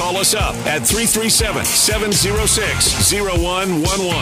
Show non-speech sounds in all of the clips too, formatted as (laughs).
Call us up at 337 706 0111.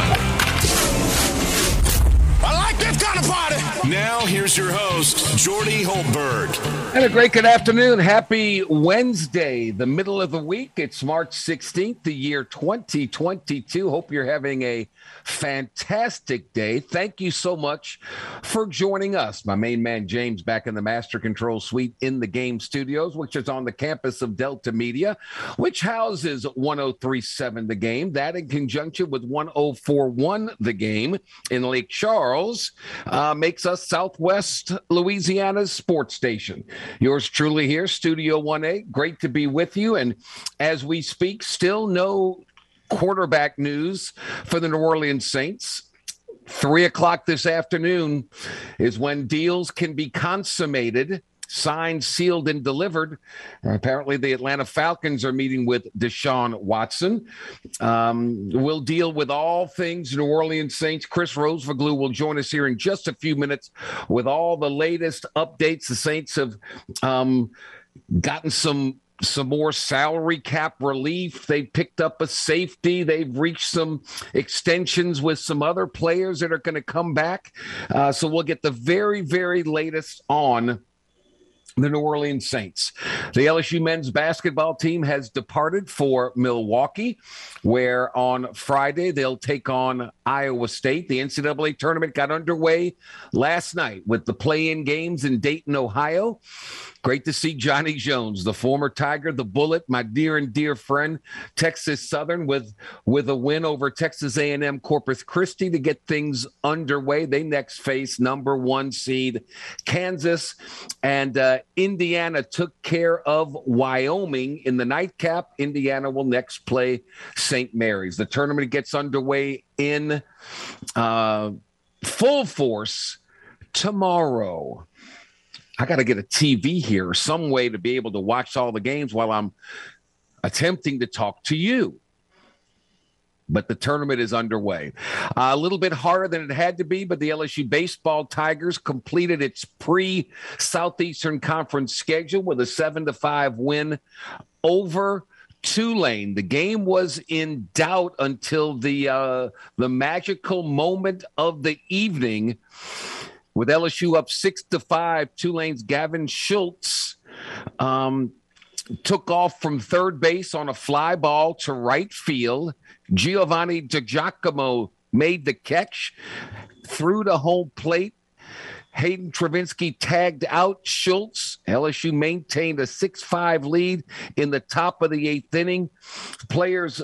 I like this kind of party. Now, here's your host, Jordy Hultberg. And a great good afternoon. Happy Wednesday, the middle of the week. It's March 16th, the year 2022. Hope you're having a fantastic day. Thank you so much for joining us. My main man, James, back in the Master Control Suite in the Game Studios, which is on the campus of Delta Media, which houses 1037 The Game. That in conjunction with 1041 The Game in Lake Charles uh, makes us Southwest Louisiana's sports station. Yours truly here, Studio 1A. Great to be with you. And as we speak, still no quarterback news for the New Orleans Saints. Three o'clock this afternoon is when deals can be consummated, signed, sealed, and delivered. Apparently, the Atlanta Falcons are meeting with Deshaun Watson. Um, we'll deal with all things New Orleans Saints. Chris Rosvoglou will join us here in just a few minutes with all the latest updates. The Saints have um, gotten some some more salary cap relief. They picked up a safety. They've reached some extensions with some other players that are going to come back. Uh, so we'll get the very, very latest on the New Orleans Saints. The LSU men's basketball team has departed for Milwaukee, where on Friday they'll take on Iowa State. The NCAA tournament got underway last night with the play in games in Dayton, Ohio. Great to see Johnny Jones, the former Tiger, the Bullet, my dear and dear friend, Texas Southern, with with a win over Texas A&M Corpus Christi to get things underway. They next face number one seed Kansas, and uh, Indiana took care of Wyoming in the nightcap. Indiana will next play St. Mary's. The tournament gets underway in uh, full force tomorrow. I got to get a TV here, some way to be able to watch all the games while I'm attempting to talk to you. But the tournament is underway. Uh, a little bit harder than it had to be, but the LSU baseball Tigers completed its pre Southeastern Conference schedule with a seven to five win over Tulane. The game was in doubt until the uh, the magical moment of the evening with LSU up six to five. Tulane's Gavin Schultz um, took off from third base on a fly ball to right field. Giovanni DiGiacomo made the catch through the home plate. Hayden Travinski tagged out Schultz. LSU maintained a 6 5 lead in the top of the eighth inning. Players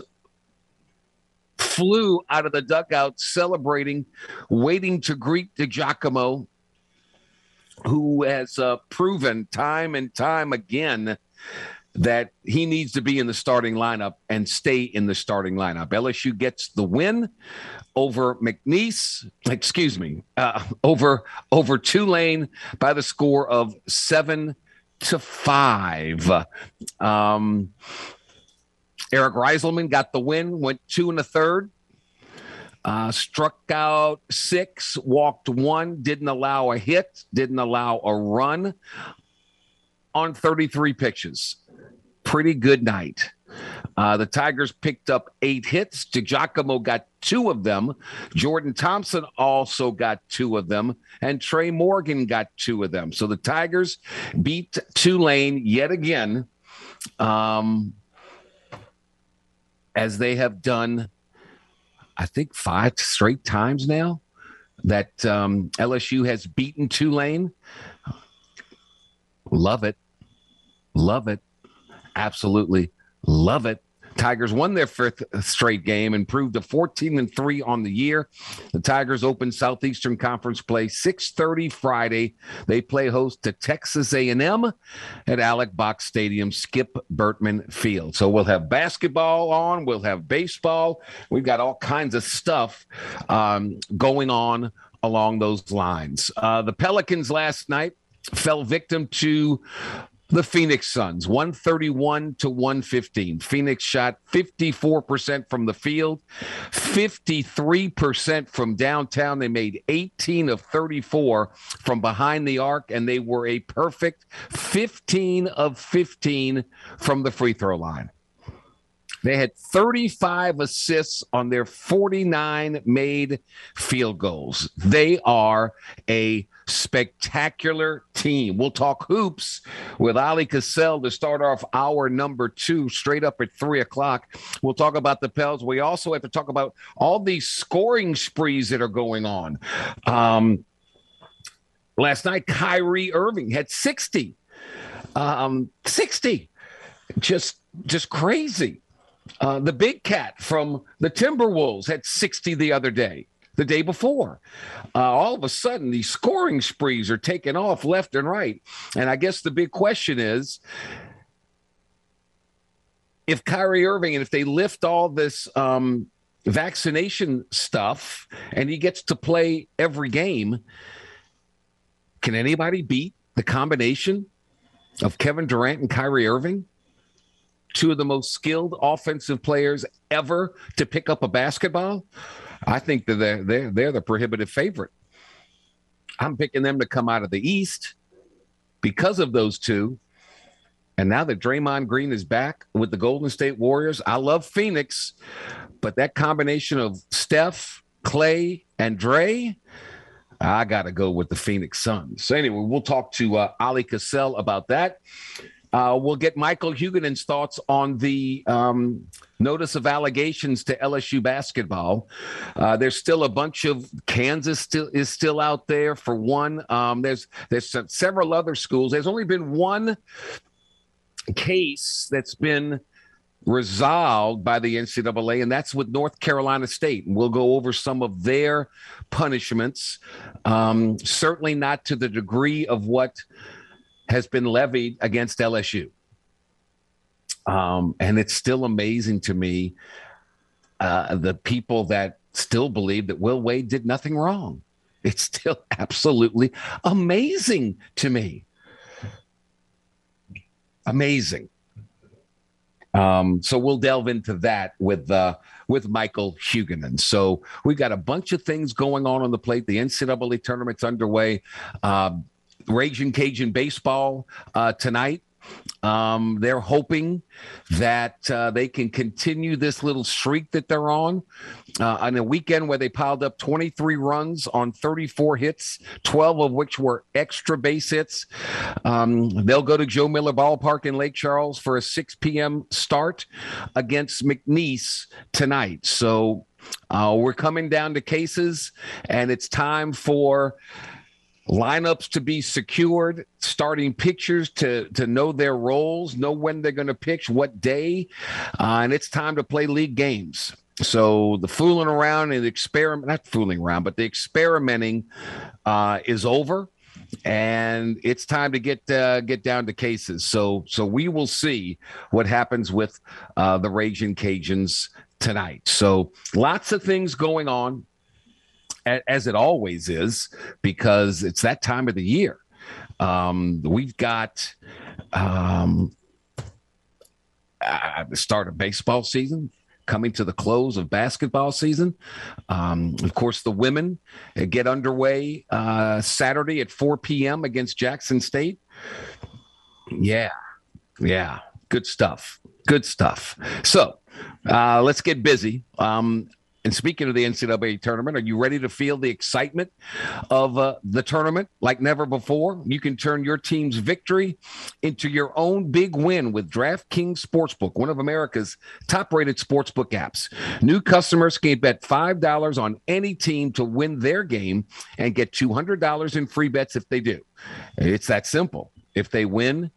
flew out of the dugout celebrating, waiting to greet DiGiacomo, who has uh, proven time and time again that he needs to be in the starting lineup and stay in the starting lineup. LSU gets the win over McNeese, excuse me, uh, over over Tulane by the score of seven to five. Um, Eric Reyzelman got the win, went two and a third. Uh, struck out six, walked one, didn't allow a hit, didn't allow a run on 33 pitches. Pretty good night. Uh, the Tigers picked up eight hits. DiGiacomo got two of them. Jordan Thompson also got two of them. And Trey Morgan got two of them. So the Tigers beat Tulane yet again, um, as they have done, I think, five straight times now that um, LSU has beaten Tulane. Love it. Love it. Absolutely love it. Tigers won their fifth straight game, improved to 14 and 3 on the year. The Tigers open Southeastern Conference play 6:30 Friday. They play host to Texas A&M at Alex Box Stadium, Skip Bertman Field. So we'll have basketball on, we'll have baseball. We've got all kinds of stuff um, going on along those lines. Uh, the Pelicans last night fell victim to the Phoenix Suns, 131 to 115. Phoenix shot 54% from the field, 53% from downtown. They made 18 of 34 from behind the arc, and they were a perfect 15 of 15 from the free throw line. They had 35 assists on their 49 made field goals. They are a spectacular team. We'll talk hoops with Ali Cassell to start off our number two straight up at three o'clock. We'll talk about the Pels. We also have to talk about all these scoring sprees that are going on. Um, last night, Kyrie Irving had 60. Um, 60. Just just crazy. Uh, the big cat from the Timberwolves had 60 the other day, the day before. Uh, all of a sudden, these scoring sprees are taking off left and right. And I guess the big question is if Kyrie Irving and if they lift all this um, vaccination stuff and he gets to play every game, can anybody beat the combination of Kevin Durant and Kyrie Irving? two of the most skilled offensive players ever to pick up a basketball, I think that they're, they're, they're the prohibitive favorite. I'm picking them to come out of the East because of those two. And now that Draymond Green is back with the Golden State Warriors, I love Phoenix, but that combination of Steph, Clay, and Dre, I got to go with the Phoenix Suns. So, anyway, we'll talk to uh, Ali Cassell about that. Uh, we'll get Michael Huguenin's thoughts on the um, notice of allegations to LSU basketball. Uh, there's still a bunch of Kansas still is still out there for one. Um, there's there's several other schools. There's only been one case that's been resolved by the NCAA, and that's with North Carolina State. We'll go over some of their punishments. Um, certainly not to the degree of what has been levied against LSU. Um, and it's still amazing to me uh, the people that still believe that Will Wade did nothing wrong. It's still (laughs) absolutely amazing to me. Amazing. Um, so we'll delve into that with uh, with Michael Huguenin. So we've got a bunch of things going on on the plate. The NCAA tournament's underway. Um, Raging Cajun baseball uh, tonight. Um, they're hoping that uh, they can continue this little streak that they're on. Uh, on a weekend where they piled up 23 runs on 34 hits, 12 of which were extra base hits. Um, they'll go to Joe Miller Ballpark in Lake Charles for a 6 p.m. start against McNeese tonight. So uh, we're coming down to cases, and it's time for lineups to be secured, starting pitchers to to know their roles, know when they're going to pitch, what day, uh, and it's time to play league games. So the fooling around and experiment, not fooling around, but the experimenting uh, is over. And it's time to get uh, get down to cases. So so we will see what happens with uh, the Raging Cajuns tonight. So lots of things going on as it always is, because it's that time of the year. Um, we've got um, uh, the start of baseball season coming to the close of basketball season. Um, of course, the women get underway uh, Saturday at 4 p.m. against Jackson State. Yeah, yeah, good stuff. Good stuff. So uh, let's get busy. Um, and speaking of the NCAA tournament, are you ready to feel the excitement of uh, the tournament like never before? You can turn your team's victory into your own big win with DraftKings Sportsbook, one of America's top rated sportsbook apps. New customers can bet $5 on any team to win their game and get $200 in free bets if they do. It's that simple. If they win,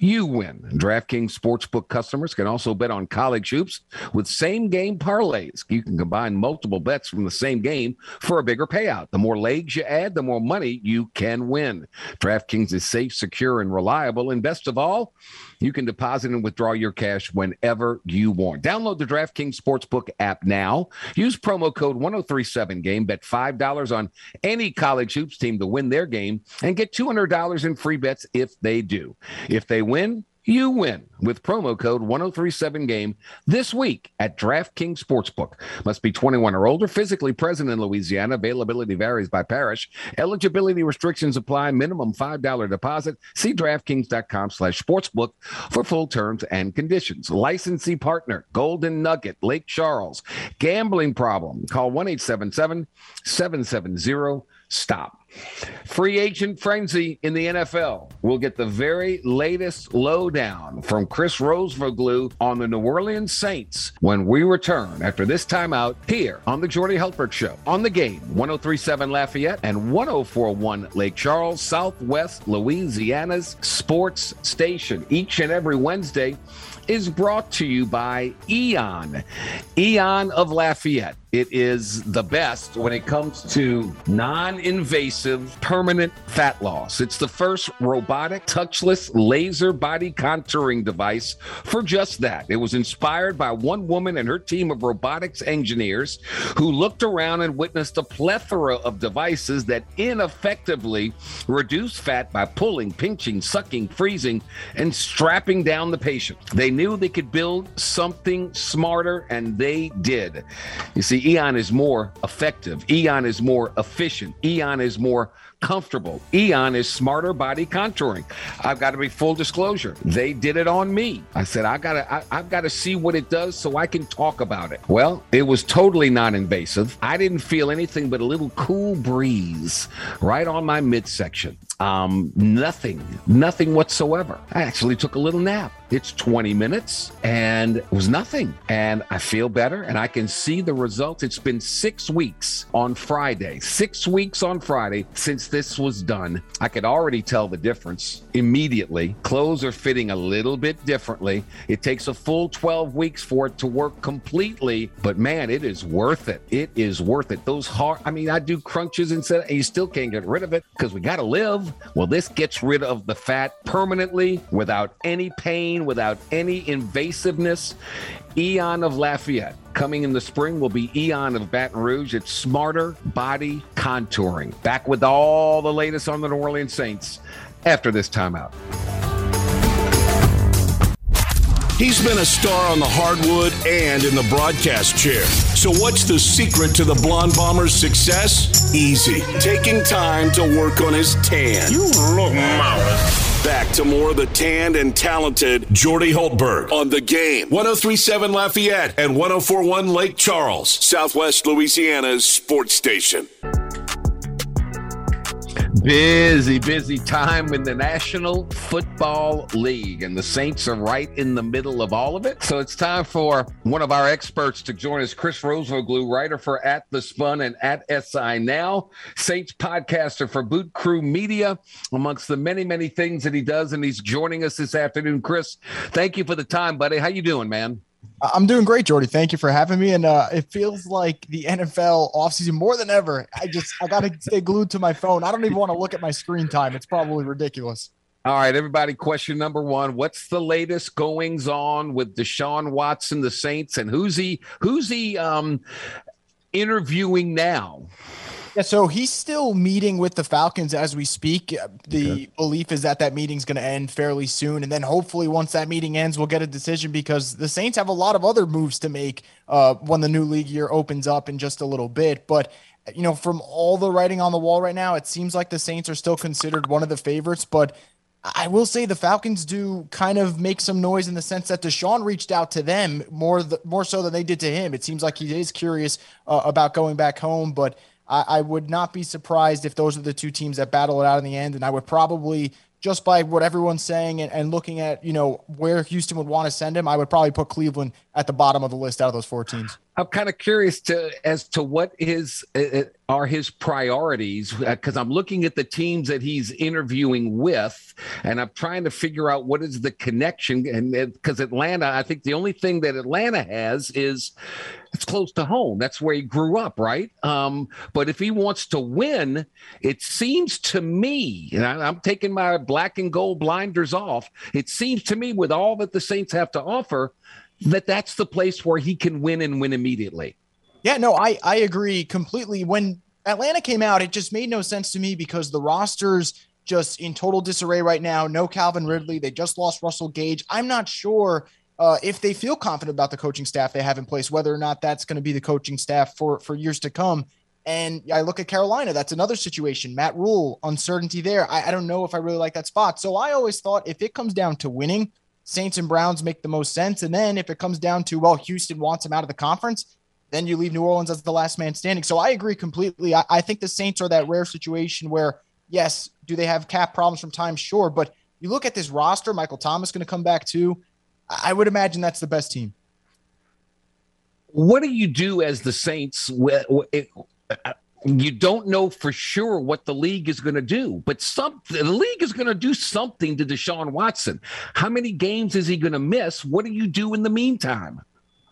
you win. DraftKings Sportsbook customers can also bet on college hoops with same game parlays. You can combine multiple bets from the same game for a bigger payout. The more legs you add, the more money you can win. DraftKings is safe, secure, and reliable. And best of all, you can deposit and withdraw your cash whenever you want. Download the DraftKings Sportsbook app now. Use promo code 1037game. Bet $5 on any college hoops team to win their game and get $200 in free bets if they do. If they win, you win with promo code 1037game this week at DraftKings Sportsbook. Must be 21 or older, physically present in Louisiana. Availability varies by parish. Eligibility restrictions apply. Minimum $5 deposit. See DraftKings.com slash sportsbook for full terms and conditions. Licensee partner, Golden Nugget, Lake Charles. Gambling problem. Call 1 877 770 stop. Free agent frenzy in the NFL. We'll get the very latest lowdown from Chris Rosvoglou on the New Orleans Saints when we return after this timeout here on the Jordy Hultberg Show on the game 1037 Lafayette and 1041 Lake Charles, Southwest Louisiana's sports station. Each and every Wednesday is brought to you by Eon, Eon of Lafayette. It is the best when it comes to non invasive permanent fat loss. It's the first robotic, touchless laser body contouring device for just that. It was inspired by one woman and her team of robotics engineers who looked around and witnessed a plethora of devices that ineffectively reduce fat by pulling, pinching, sucking, freezing, and strapping down the patient. They knew they could build something smarter, and they did. You see, Eon is more effective. Eon is more efficient. Eon is more comfortable. Eon is smarter body contouring. I've got to be full disclosure. They did it on me. I said I got to. I, I've got to see what it does so I can talk about it. Well, it was totally non-invasive. I didn't feel anything but a little cool breeze right on my midsection. Um, nothing, nothing whatsoever. I actually took a little nap. It's 20 minutes and it was nothing. And I feel better and I can see the results. It's been six weeks on Friday, six weeks on Friday since this was done. I could already tell the difference immediately. Clothes are fitting a little bit differently. It takes a full 12 weeks for it to work completely, but man, it is worth it. It is worth it. Those hard, I mean, I do crunches and, and you still can't get rid of it because we got to live. Well, this gets rid of the fat permanently without any pain, without any invasiveness. Eon of Lafayette. Coming in the spring will be Eon of Baton Rouge. It's smarter body contouring. Back with all the latest on the New Orleans Saints after this timeout. He's been a star on the hardwood and in the broadcast chair. So, what's the secret to the Blonde Bomber's success? Easy. Taking time to work on his tan. You look marvelous. Back to more of the tanned and talented Jordy Hultberg on the game. 1037 Lafayette and 1041 Lake Charles, Southwest Louisiana's sports station. Busy, busy time in the National Football League, and the Saints are right in the middle of all of it. So it's time for one of our experts to join us, Chris Rosvoglou, writer for At the Spun and at SI Now, Saints podcaster for Boot Crew Media, amongst the many, many things that he does. And he's joining us this afternoon. Chris, thank you for the time, buddy. How you doing, man? I'm doing great, Jordy. Thank you for having me. And uh, it feels like the NFL offseason more than ever. I just I gotta stay glued to my phone. I don't even want to look at my screen time. It's probably ridiculous. All right, everybody. Question number one: What's the latest goings on with Deshaun Watson, the Saints, and who's he? Who's he um, interviewing now? Yeah, so he's still meeting with the Falcons as we speak. Uh, The okay. belief is that that meeting's going to end fairly soon, and then hopefully once that meeting ends, we'll get a decision because the Saints have a lot of other moves to make uh, when the new league year opens up in just a little bit. But you know, from all the writing on the wall right now, it seems like the Saints are still considered one of the favorites, but. I will say the Falcons do kind of make some noise in the sense that Deshaun reached out to them more the, more so than they did to him. It seems like he is curious uh, about going back home, but I, I would not be surprised if those are the two teams that battle it out in the end. And I would probably just by what everyone's saying and, and looking at you know where Houston would want to send him, I would probably put Cleveland at the bottom of the list out of those four teams. I'm kind of curious to as to what his uh, uh are his priorities because uh, I'm looking at the teams that he's interviewing with, and I'm trying to figure out what is the connection. And because Atlanta, I think the only thing that Atlanta has is it's close to home. That's where he grew up, right? Um, but if he wants to win, it seems to me, and I, I'm taking my black and gold blinders off. It seems to me, with all that the Saints have to offer, that that's the place where he can win and win immediately. Yeah, no, I I agree completely. When Atlanta came out, it just made no sense to me because the rosters just in total disarray right now. No Calvin Ridley. They just lost Russell Gage. I'm not sure uh, if they feel confident about the coaching staff they have in place, whether or not that's going to be the coaching staff for for years to come. And I look at Carolina, that's another situation. Matt Rhule, uncertainty there. I, I don't know if I really like that spot. So I always thought if it comes down to winning, Saints and Browns make the most sense. And then if it comes down to, well, Houston wants him out of the conference, then you leave New Orleans as the last man standing. So I agree completely. I, I think the Saints are that rare situation where, yes, do they have cap problems from time? Sure. But you look at this roster, Michael Thomas going to come back too. I would imagine that's the best team. What do you do as the Saints? Uh, you don't know for sure what the league is going to do, but some the league is going to do something to Deshaun Watson. How many games is he going to miss? What do you do in the meantime?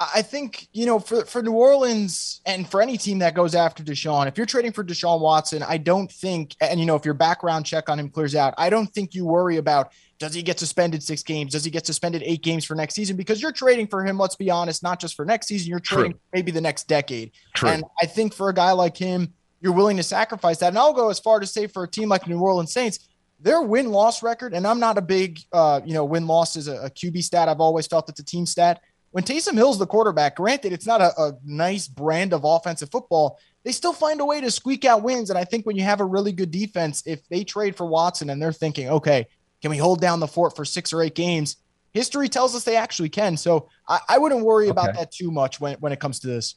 I think, you know, for, for New Orleans and for any team that goes after Deshaun, if you're trading for Deshaun Watson, I don't think, and, you know, if your background check on him clears out, I don't think you worry about does he get suspended six games? Does he get suspended eight games for next season? Because you're trading for him, let's be honest, not just for next season, you're trading maybe the next decade. True. And I think for a guy like him, you're willing to sacrifice that. And I'll go as far to say for a team like New Orleans Saints, their win loss record, and I'm not a big, uh, you know, win loss is a, a QB stat. I've always felt it's a team stat. When Taysom Hill's the quarterback, granted, it's not a, a nice brand of offensive football. They still find a way to squeak out wins. And I think when you have a really good defense, if they trade for Watson and they're thinking, okay, can we hold down the fort for six or eight games? History tells us they actually can. So I, I wouldn't worry okay. about that too much when, when it comes to this.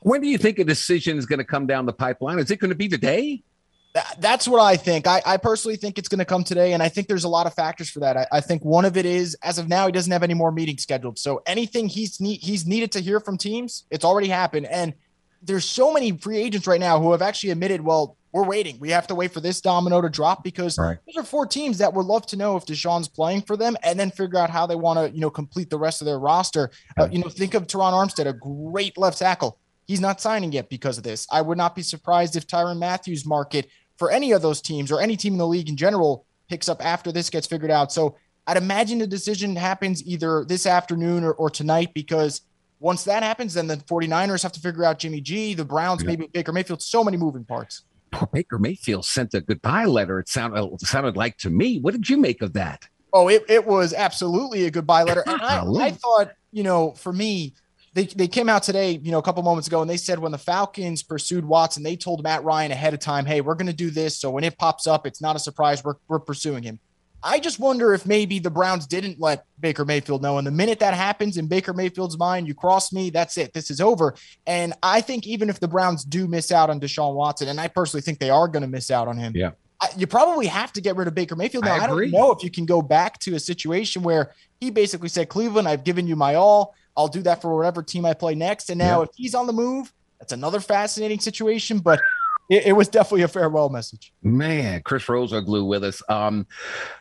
When do you think a decision is going to come down the pipeline? Is it going to be today? That's what I think. I, I personally think it's going to come today, and I think there's a lot of factors for that. I, I, think one of it is, as of now, he doesn't have any more meetings scheduled. So anything he's need, he's needed to hear from teams, it's already happened. And there's so many free agents right now who have actually admitted, well, we're waiting. We have to wait for this domino to drop because right. those are four teams that would love to know if Deshaun's playing for them and then figure out how they want to, you know, complete the rest of their roster. Uh, you know, think of Terron Armstead, a great left tackle. He's not signing yet because of this. I would not be surprised if Tyrann Mathieu's market for any of those teams or any team in the league in general picks up after this gets figured out. So I'd imagine the decision happens either this afternoon or, or tonight because once that happens, then the 49ers have to figure out Jimmy G, the Browns, yeah. maybe Baker Mayfield, so many moving parts Baker Mayfield sent a goodbye letter. It sounded it sounded like to me. What did you make of that? Oh, it, it was absolutely a goodbye letter. And I, I thought, you know, for me, they, they came out today, you know, a couple moments ago, and they said when the Falcons pursued Watson, they told Matt Ryan ahead of time, hey, we're going to do this. So when it pops up, it's not a surprise. We're, we're pursuing him. I just wonder if maybe the Browns didn't let Baker Mayfield know. And the minute that happens in Baker Mayfield's mind, you cross me, that's it. This is over. And I think even if the Browns do miss out on Deshaun Watson, and I personally think they are going to miss out on him. Yeah. You probably have to get rid of Baker Mayfield. Now, I, I don't know if you can go back to a situation where he basically said, Cleveland, I've given you my all. I'll do that for whatever team I play next. And now, yeah. if he's on the move, that's another fascinating situation. But it, it, was definitely a farewell message. Man, Chris Rosvoglou with us. Um,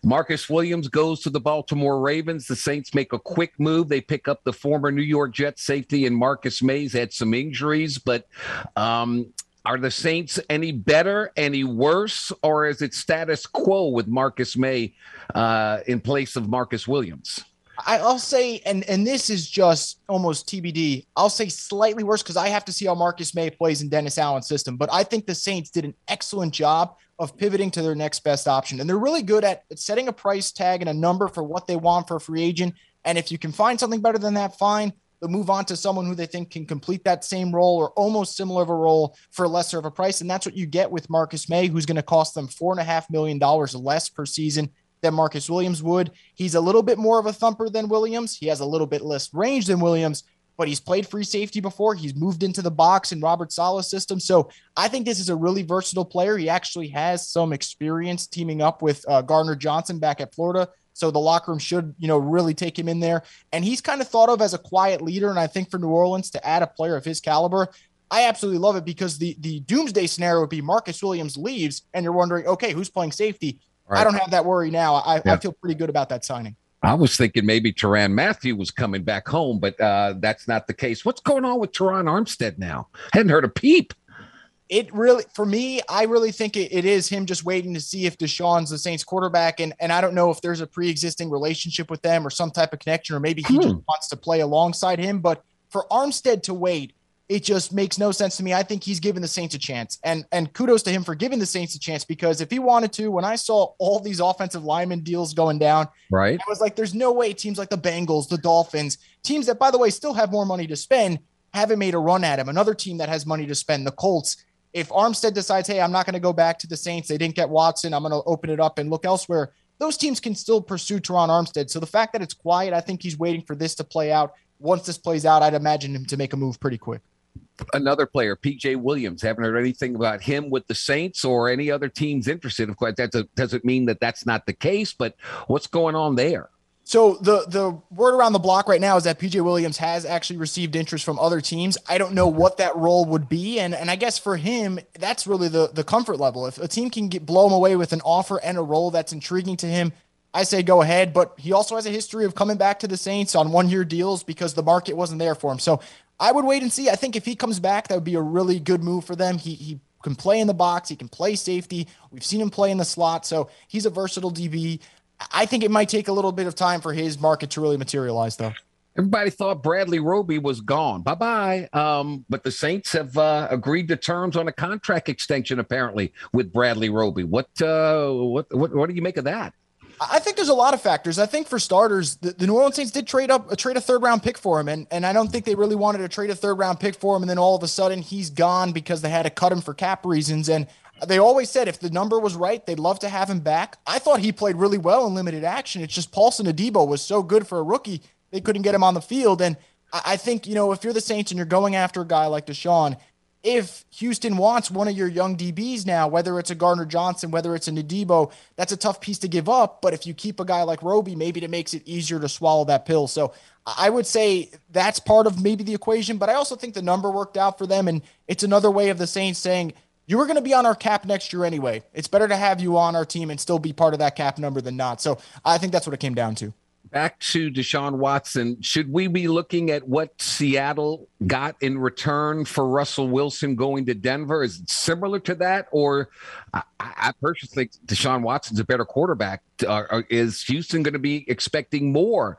Marcus Williams goes to the Baltimore Ravens. The Saints make a quick move. They pick up the former New York Jets safety and Marcus Maye's had some injuries, but um, are the Saints any better, any worse, or is it status quo with Marcus Maye uh, in place of Marcus Williams? I'll say, and and this is just almost TBD. I'll say slightly worse because I have to see how Marcus Maye plays in Dennis Allen's system. But I think the Saints did an excellent job of pivoting to their next best option, and they're really good at setting a price tag and a number for what they want for a free agent. And if you can find something better than that, fine. They'll move on to someone who they think can complete that same role or almost similar of a role for lesser of a price. And that's what you get with Marcus Maye, who's going to cost them four and a half million dollars less per season than Marcus Williams would. He's a little bit more of a thumper than Williams. He has a little bit less range than Williams, but he's played free safety before. He's moved into the box in Robert Saleh's system. So I think this is a really versatile player. He actually has some experience teaming up with uh, Gardner Johnson back at Florida. So the locker room should, you know, really take him in there. And he's kind of thought of as a quiet leader. And I think for New Orleans to add a player of his caliber, I absolutely love it because the the doomsday scenario would be Marcus Williams leaves, and you're wondering, okay, who's playing safety? Right. I don't have that worry now. I, yeah. I feel pretty good about that signing. I was thinking maybe Tyrann Mathieu was coming back home, but uh, that's not the case. What's going on with Terron Armstead now? Hadn't heard a peep. It really, for me, I really think it, it is him just waiting to see if Deshaun's the Saints quarterback. And, and I don't know if there's a pre existing relationship with them or some type of connection, or maybe he hmm. just wants to play alongside him. But for Armstead to wait, it just makes no sense to me. I think he's given the Saints a chance, and and kudos to him for giving the Saints a chance because if he wanted to, when I saw all these offensive lineman deals going down, right, I was like, there's no way teams like the Bengals, the Dolphins, teams that by the way still have more money to spend, haven't made a run at him. Another team that has money to spend, the Colts. If Armstead decides, hey, I'm not going to go back to the Saints, they didn't get Watson, I'm going to open it up and look elsewhere. Those teams can still pursue Terron Armstead. So the fact that it's quiet, I think he's waiting for this to play out. Once this plays out, I'd imagine him to make a move pretty quick another player, PJ Williams. Haven't heard anything about him with the Saints or any other teams interested. Of course, that doesn't mean that that's not the case, but what's going on there? So the the word around the block right now is that PJ Williams has actually received interest from other teams. I don't know what that role would be, and and I guess for him, that's really the the comfort level. If a team can get blow him away with an offer and a role that's intriguing to him, I say go ahead. But he also has a history of coming back to the Saints on one year deals because the market wasn't there for him. So I would wait and see. I think if he comes back, that would be a really good move for them. He he can play in the box, he can play safety. We've seen him play in the slot, so he's a versatile DB. I think it might take a little bit of time for his market to really materialize, though. Everybody thought Bradley Roby was gone. Bye bye. Um, but the Saints have uh, agreed to terms on a contract extension, apparently, with Bradley Roby. What, uh, what, what, what do you make of that? I think there's a lot of factors. I think for starters, the, the New Orleans Saints did trade up, a trade a third round pick for him, and and I don't think they really wanted to trade a third round pick for him, and then all of a sudden he's gone because they had to cut him for cap reasons. And they always said if the number was right, they'd love to have him back. I thought he played really well in limited action. It's just Paulson Adebo was so good for a rookie, they couldn't get him on the field. And I, I think you know if you're the Saints and you're going after a guy like Deshaun, if Houston wants one of your young DBs now, whether it's a Gardner Johnson, whether it's a Adebo, that's a tough piece to give up. But if you keep a guy like Roby, maybe it makes it easier to swallow that pill. So I would say that's part of maybe the equation. But I also think the number worked out for them. And it's another way of the Saints saying, you were going to be on our cap next year anyway. It's better to have you on our team and still be part of that cap number than not. So I think that's what it came down to back to Deshaun Watson, should we be looking at what Seattle got in return for Russell Wilson going to Denver? Is it similar to that, or I, I personally think Deshaun Watson's a better quarterback. Uh, is Houston going to be expecting more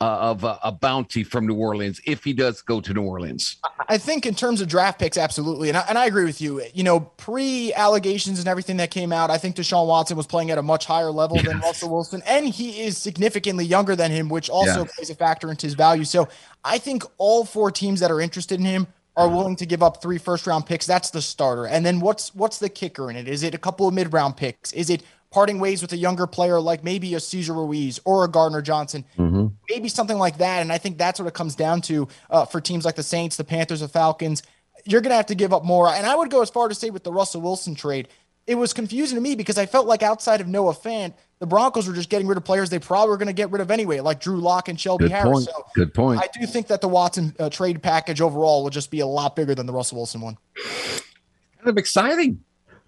uh, of a, a, bounty from New Orleans if he does go to New Orleans? I think in terms of draft picks, absolutely, and I, and I agree with you. You know, pre allegations and everything that came out, I think Deshaun Watson was playing at a much higher level than Russell Wilson, and he is significantly younger than him, which also yes. plays a factor into his value. So I think all four teams that are interested in him are willing to give up three first round picks. That's the starter. And then what's what's the kicker in it? Is it a couple of mid round picks? Is it parting ways with a younger player like maybe a Cesar Ruiz or a Gardner Johnson? Mm-hmm. Maybe something like that. And I think that's what it comes down to uh, for teams like the Saints, the Panthers, the Falcons. You're going to have to give up more. And I would go as far to say with the Russell Wilson trade, it was confusing to me because I felt like outside of Noah Fant, the Broncos were just getting rid of players they probably were going to get rid of anyway, like Drew Lock and Shelby Good Harris. Point. So Good point. I do think that the Watson uh, trade package overall will just be a lot bigger than the Russell Wilson one. Kind of exciting.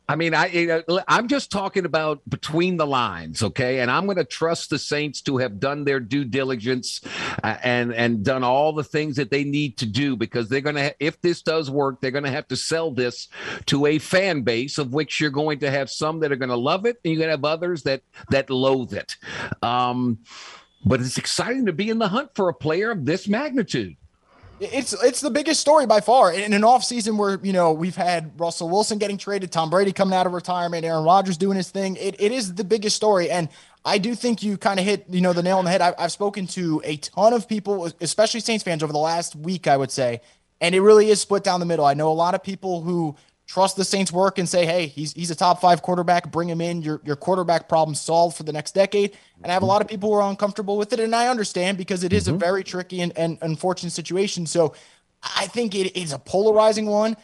I mean, I I'm just talking about between the lines, okay? And I'm going to trust the Saints to have done their due diligence uh, and and done all the things that they need to do because they're going to if this does work, they're going to have to sell this to a fan base of which you're going to have some that are going to love it and you're going to have others that that loathe it. Um, but it's exciting to be in the hunt for a player of this magnitude. It's it's the biggest story by far in an off season where you know we've had Russell Wilson getting traded, Tom Brady coming out of retirement, Aaron Rodgers doing his thing. It, it is the biggest story, and I do think you kind of hit you know the nail on the head. I, I've spoken to a ton of people, especially Saints fans, over the last week, I would say, and it really is split down the middle. I know a lot of people who trust the Saints work and say, hey, he's he's a top five quarterback. Bring him in. Your your quarterback problem solved for the next decade. And I have a lot of people who are uncomfortable with it, and I understand because it is a mm-hmm. very tricky and, and unfortunate situation. So I think it is a polarizing one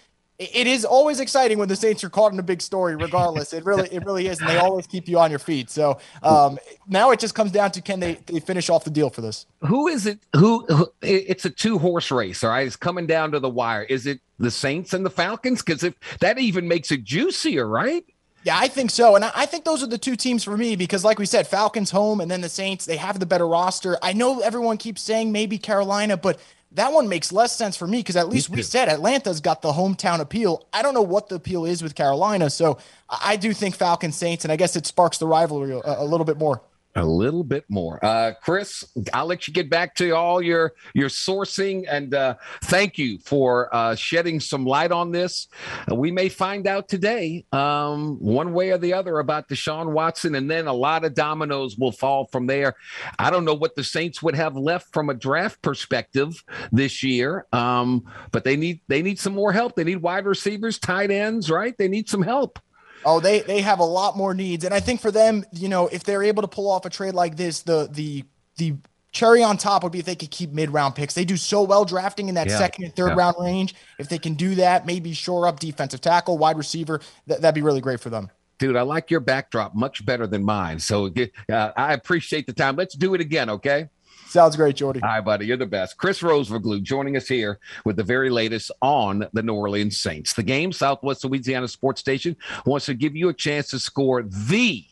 it is always exciting when the Saints are caught in a big story, regardless. it really, it really is, and they always keep you on your feet. So um, now it just comes down to can they, they finish off the deal for this? Who is it? Who, who it's a two horse race, all right? It's coming down to the wire. Is it the Saints and the Falcons? Because if that even makes it juicier, right? Yeah, I think so. And I think those are the two teams for me because, like we said, Falcons home and then the Saints, they have the better roster. I know everyone keeps saying maybe Carolina, but that one makes less sense for me because at least we said Atlanta's got the hometown appeal. I don't know what the appeal is with Carolina, so I do think Falcons Saints, and I guess it sparks the rivalry a, a little bit more a little bit more. Uh, Chris, I'll let you get back to all your your sourcing, and uh, thank you for uh, shedding some light on this. Uh, we may find out today, um, one way or the other, about Deshaun Watson, and then a lot of dominoes will fall from there. I don't know what the Saints would have left from a draft perspective this year, um, but they need they need some more help. They need wide receivers, tight ends, right? They need some help. Oh, they they have a lot more needs, and I think for them, you know, if they're able to pull off a trade like this, the the the cherry on top would be if they could keep mid round picks. They do so well drafting in that yeah. second and third yeah. round range. If they can do that, maybe shore up defensive tackle, wide receiver, th- that'd be really great for them. Dude, I like your backdrop much better than mine. So uh, I appreciate the time. Let's do it again, okay? Sounds great, Jordy. Hi, buddy. You're the best. Chris Rosvoglou joining us here with the very latest on the New Orleans Saints. The game, Southwest Louisiana Sports Station, wants to give you a chance to score the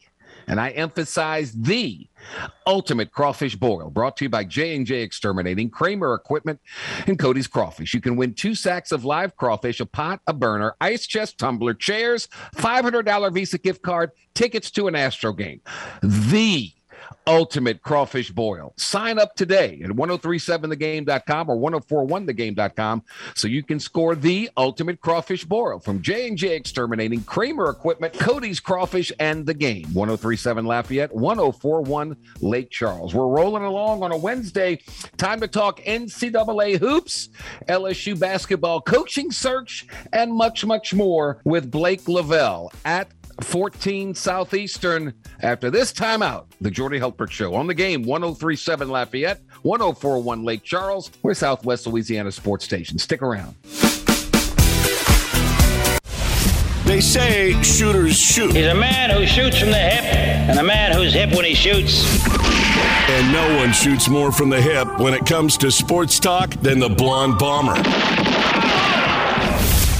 and I emphasize the ultimate crawfish boil brought to you by J&J Exterminating, Kramer Equipment, and Cody's Crawfish. You can win two sacks of live crawfish, a pot, a burner, ice chest tumbler, chairs, $500 Visa gift card, tickets to an Astro game. The ultimate crawfish boil. Sign up today at 1037thegame.com or 1041thegame.com so you can score the ultimate crawfish boil from J&J Exterminating, Kramer Equipment, Cody's Crawfish, and The Game. 1037 Lafayette, 1041 Lake Charles. We're rolling along on a Wednesday. Time to talk NCAA hoops, LSU basketball coaching search, and much, much more with Blake Lovell at 14 Southeastern. After this timeout, the Jordy Hultberg Show on the game 1037 Lafayette, 1041 Lake Charles. We're Southwest Louisiana Sports Station. Stick around. They say shooters shoot. He's a man who shoots from the hip and a man who's hip when he shoots. And no one shoots more from the hip when it comes to sports talk than the Blonde Bomber.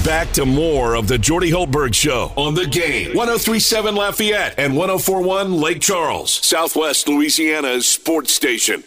Back to more of the Jordy Hultberg Show on the game. 1037 Lafayette and 1041 Lake Charles, Southwest Louisiana's sports station.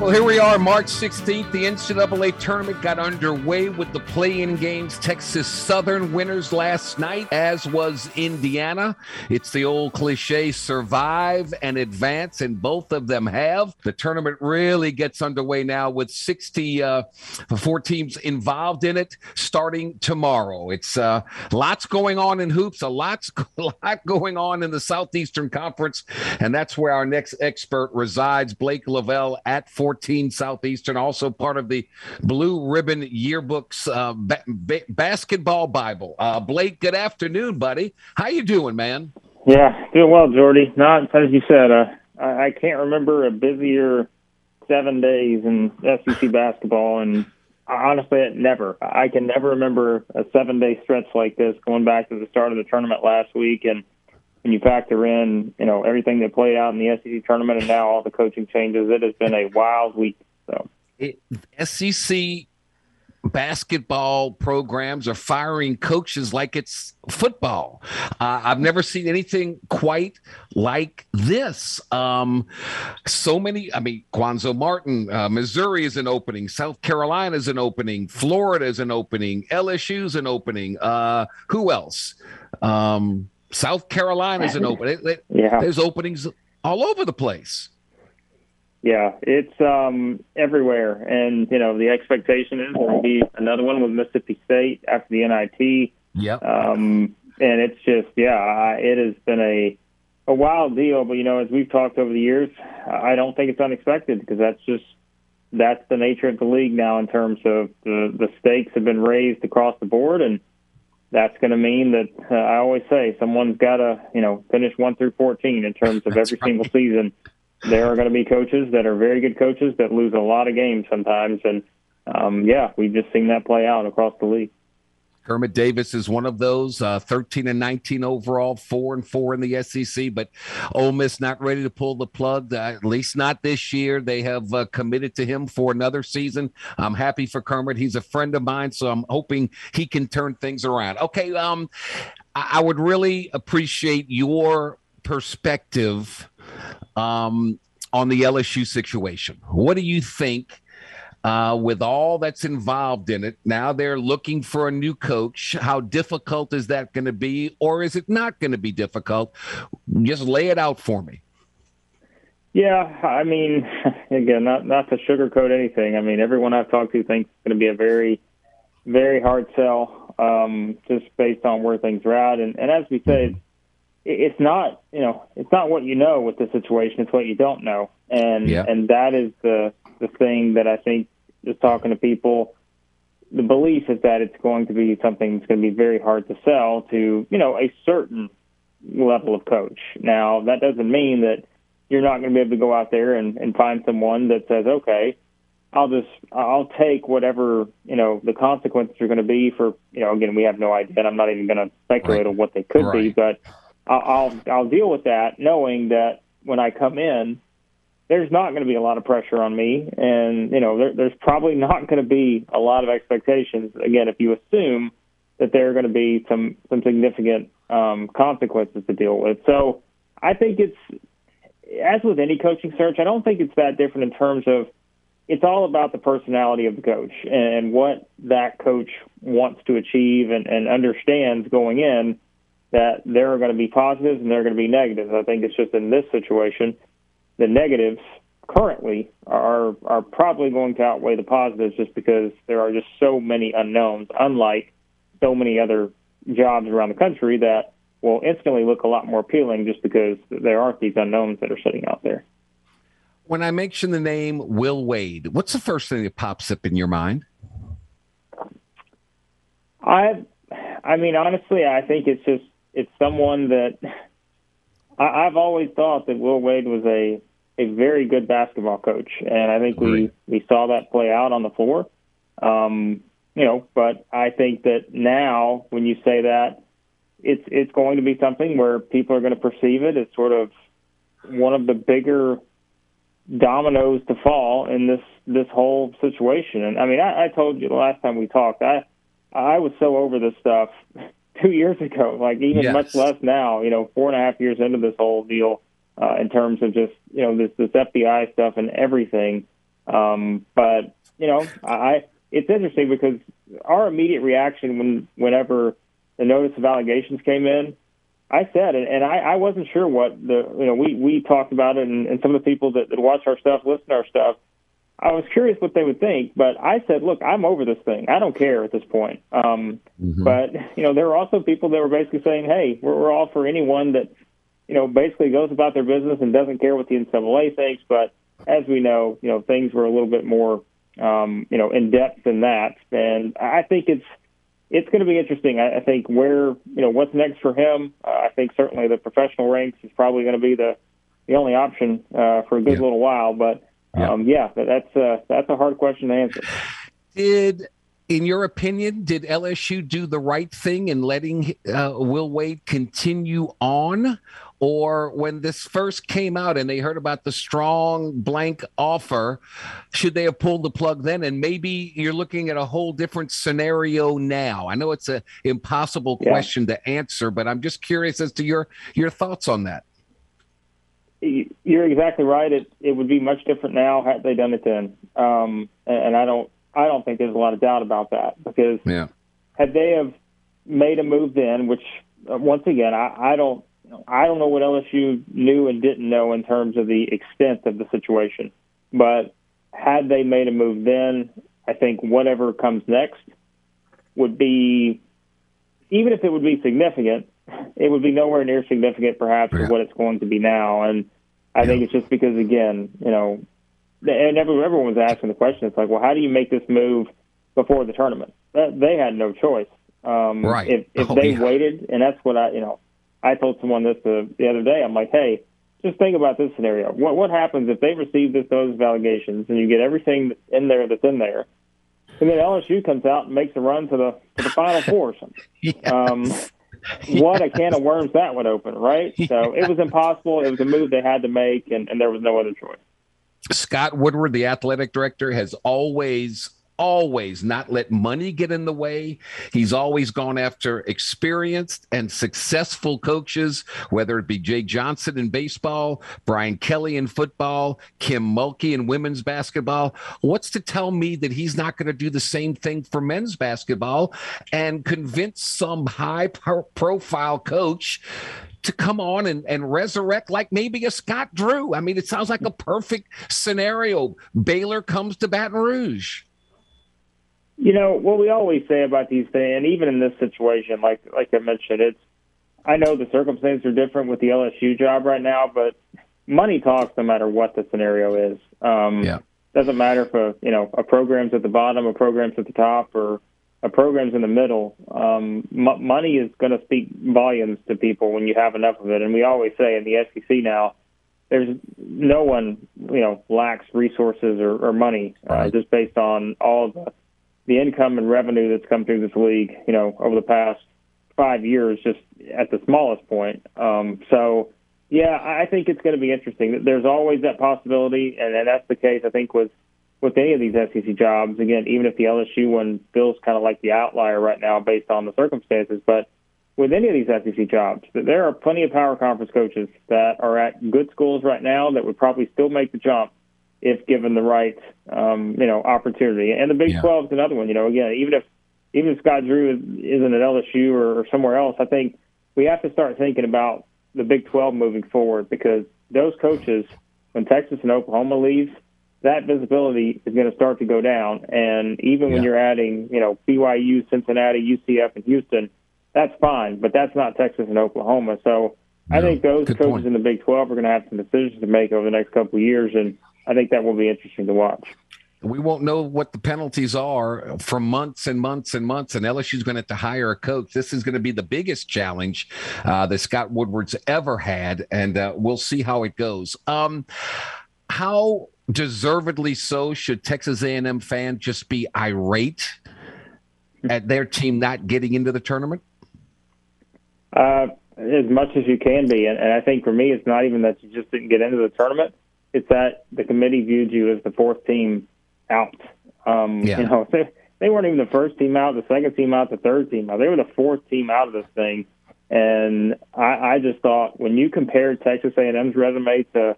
Well, here we are, March 16th. The NCAA tournament got underway with the play in games. Texas Southern winners last night, as was Indiana. It's the old cliche survive and advance, and both of them have. The tournament really gets underway now with 64 uh, teams involved in it starting tomorrow. It's uh, lots going on in hoops, a lots, (laughs) a lot going on in the Southeastern Conference, and that's where our next expert resides, Blake Lovell at 4. 14 Southeastern, also part of the Blue Ribbon Yearbooks uh, ba- ba- Basketball Bible. Uh, Blake, good afternoon, buddy. How you doing, man? Yeah, doing well, Jordy. Not as you said. Uh, I, I can't remember a busier seven days in SEC basketball, and honestly, never. I can never remember a seven-day stretch like this. Going back to the start of the tournament last week, and when you factor in, you know, everything that played out in the SEC tournament and now all the coaching changes, it has been a wild week. So, it, SEC basketball programs are firing coaches like it's football. Uh, I've never seen anything quite like this. Um, so many, I mean, Cuonzo Martin, uh, Missouri is an opening, South Carolina is an opening, Florida is an opening, LSU is an opening. Uh, who else? Um, South Carolina's an open. It, it, yeah. There's openings all over the place. Yeah, it's um, everywhere, and you know the expectation is there will be another one with Mississippi State after the NIT. Yeah, um, and it's just yeah, it has been a a wild deal. But you know, as we've talked over the years, I don't think it's unexpected because that's just that's the nature of the league now in terms of the the stakes have been raised across the board, and that's going to mean that uh, I always say someone's got to you know finish one through fourteen in terms of every right. single season. There are going to be coaches that are very good coaches that lose a lot of games sometimes, and um, yeah, we've just seen that play out across the league. Kermit Davis is one of those, uh, 13 and 19 overall, four and four in the SEC. But Ole Miss not ready to pull the plug, uh, at least not this year. They have uh, committed to him for another season. I'm happy for Kermit. He's a friend of mine, so I'm hoping he can turn things around. Okay, um, I, I would really appreciate your perspective um, on the LSU situation. What do you think? Uh, with all that's involved in it. Now they're looking for a new coach. How difficult is that going to be, or is it not going to be difficult? Just lay it out for me. Yeah, I mean, (laughs) again, not not to sugarcoat anything. I mean, everyone I've talked to thinks it's going to be a very, very hard sell, um, just based on where things are at. And, and as we say, it's not you know it's not what you know with the situation; it's what you don't know, and yeah. and that is the the thing that I think just talking to people, the belief is that it's going to be something that's going to be very hard to sell to, you know, a certain level of coach. Now, that doesn't mean that you're not going to be able to go out there and, and find someone that says, okay, I'll just I'll take whatever you know the consequences are going to be for you know again we have no idea and I'm not even going to speculate right. on what they could right. be but I'll, I'll I'll deal with that knowing that when I come in there's not going to be a lot of pressure on me, and you know there, there's probably (laughs) not going to be a lot of expectations. Again, if you assume that there are going to be some some significant um, consequences to deal with, so I think it's as with any coaching search. I don't think it's that different in terms of it's all about the personality of the coach and what that coach wants to achieve and, and understands going in that there are going to be positives and there are going to be negatives. I think it's just in this situation the negatives currently are are probably going to outweigh the positives just because there are just so many unknowns, unlike so many other jobs around the country that will instantly look a lot more appealing just because there aren't these unknowns that are sitting out there. When I mention the name Will Wade, what's the first thing that pops up in your mind? I I mean honestly I think it's just it's someone that I, I've always thought that Will Wade was a a very good basketball coach, and I think we we saw that play out on the floor. Um, you know, but I think that now when you say that, it's it's going to be something where people are going to perceive it as sort of one of the bigger dominoes to fall in this this whole situation. And I mean, I, I told you the last time we talked, I I was so over this stuff (laughs) two years ago, like even yes. much less now. You know, four and a half years into this whole deal uh, in terms of just you know this this FBI stuff and everything. Um, but you know, I it's interesting because our immediate reaction when whenever the notice of allegations came in, I said, and, and I, I wasn't sure what the you know we we talked about it, and, and some of the people that, that watch our stuff, listen to our stuff. I was curious what they would think, but I said, "Look, I'm over this thing. I don't care at this point." Um, mm-hmm. But you know, there were also people that were basically saying, "Hey, we're, we're all for anyone that you know, basically goes about their business and doesn't care what the NCAA thinks. But as we know, you know, things were a little bit more, um, you know, in depth than that. And I think it's it's going to be interesting. I, I think where you know what's next for him. Uh, I think certainly the professional ranks is probably going to be the the only option uh, for a good yeah. little while. But um, yeah, yeah that's uh, that's a hard question to answer. Did in your opinion, did LSU do the right thing in letting uh, Will Wade continue on? Or when this first came out and they heard about the strong blank offer, should they have pulled the plug then? And maybe you're looking at a whole different scenario now. I know it's an impossible yeah. question to answer, but I'm just curious as to your your thoughts on that. You're exactly right. It it would be much different now had they done it then. Um, and I don't I don't think there's a lot of doubt about that because yeah. had they have made a move then, which uh, once again I, I don't I don't know what LSU knew and didn't know in terms of the extent of the situation, but had they made a move then, I think whatever comes next would be, even if it would be significant, it would be nowhere near significant perhaps yeah. what it's going to be now. And I yeah. think it's just because again, you know, and everyone was asking the question. It's like, well, how do you make this move before the tournament? They had no choice. Um, right. If if oh, they yeah. waited, and that's what I, you know, I told someone this the, the other day. I'm like, hey, just think about this scenario. What what happens if they receive this those of allegations and you get everything in there that's in there, and then LSU comes out and makes a run to the to the Final Four or something? (laughs) Yes. Um, what a can of worms that would open, right? So (laughs) it was impossible. It was a move they had to make, and, and there was no other choice. Scott Woodward, the athletic director, has always always not let money get in the way. He's always gone after experienced and successful coaches, whether it be Jay Johnson in baseball, Brian Kelly in football, Kim Mulkey in women's basketball. What's to tell me that he's not going to do the same thing for men's basketball and convince some high pro- profile coach to come on and, and resurrect like maybe a Scott Drew. I mean, it sounds like a perfect scenario. Baylor comes to Baton Rouge. You know what we always say about these things, and even in this situation, like like I mentioned, it's. I know the circumstances are different with the LSU job right now, but money talks no matter what the scenario is. Um, Yeah. Doesn't matter if a you know a program's at the bottom, a program's at the top, or a program's in the middle. Um, m- money is going to speak volumes to people when you have enough of it, and we always say in the SEC now, there's no one you know lacks resources or, or money uh, Right. just based on all the the income and revenue that's come through this league, you know, over the past five years, just at the smallest point. Um, so, yeah, I think it's going to be interesting. There's always that possibility, and, and that's the case. I think with with any of these SEC jobs. Again, even if the LSU one feels kind of like the outlier right now based on the circumstances, but with any of these SEC jobs, there are plenty of power conference coaches that are at good schools right now that would probably still make the jump if given the right, um, you know, opportunity. And the Big Yeah. 12 is another one. You know, again, even if even if Scott Drew is, isn't at LSU or, or somewhere else, I think we have to start thinking about the Big 12 moving forward because those coaches, when Texas and Oklahoma leaves, that visibility is going to start to go down. And even when you're adding, you know, BYU, Cincinnati, UCF, and Houston, that's fine, but that's not Texas and Oklahoma. So I think those coaches point. in the Big 12 are going to have some decisions to make over the next couple of years, and I think that will be interesting to watch. We won't know what the penalties are for months and months and months, and LSU's going to have to hire a coach. This is going to be the biggest challenge uh, that Scott Woodward's ever had, and uh, we'll see how it goes. Um, how deservedly so should Texas A&M fan just be irate at their team not getting into the tournament? Uh, as much as you can be, and, and I think for me, it's not even that you just didn't get into the tournament; it's that the committee viewed you as the fourth team out. Um, Yeah. You know, (laughs) they, they weren't even the first team out, the second team out, the third team out. They were the fourth team out of this thing, and I, I just thought when you compared Texas A&M's resume to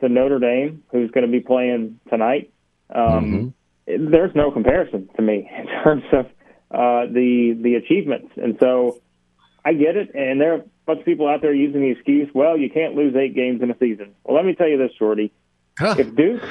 to Notre Dame, who's going to be playing tonight, um, it- there's no comparison to me (laughs) in terms of uh, the the achievements, and so. I get it, and there bunch of people out there using the excuse, well, you can't lose eight games in a season. Well, let me tell you this, Shorty. Huh. If Duke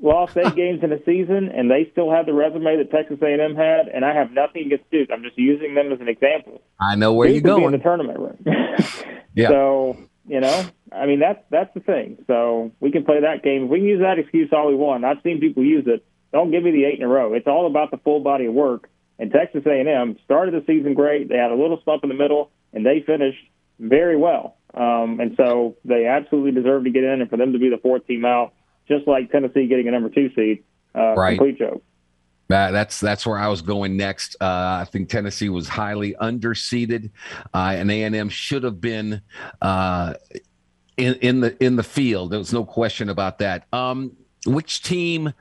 lost eight games in a season and they still have the resume that Texas A&M had, and I have nothing against Duke, I'm just using them as an example. I know where Duke you're be in the tournament room. (laughs) Yeah. So you know, I mean that's that's the thing. So we can play that game. We can use that excuse all we want. I've seen people use it. Don't give me the eight in a row. It's all about the full body of work. And Texas A&M started the season great. They had a little slump in the middle, and they finished very well. Um, and so they absolutely deserve to get in, and for them to be the fourth team out, just like Tennessee getting a number two seed, uh, Right. complete joke. Uh, that's that's where I was going next. Uh, I think Tennessee was highly underseeded, uh, and A and M should have been uh, in in the in the field. There was no question about that. Um, which team?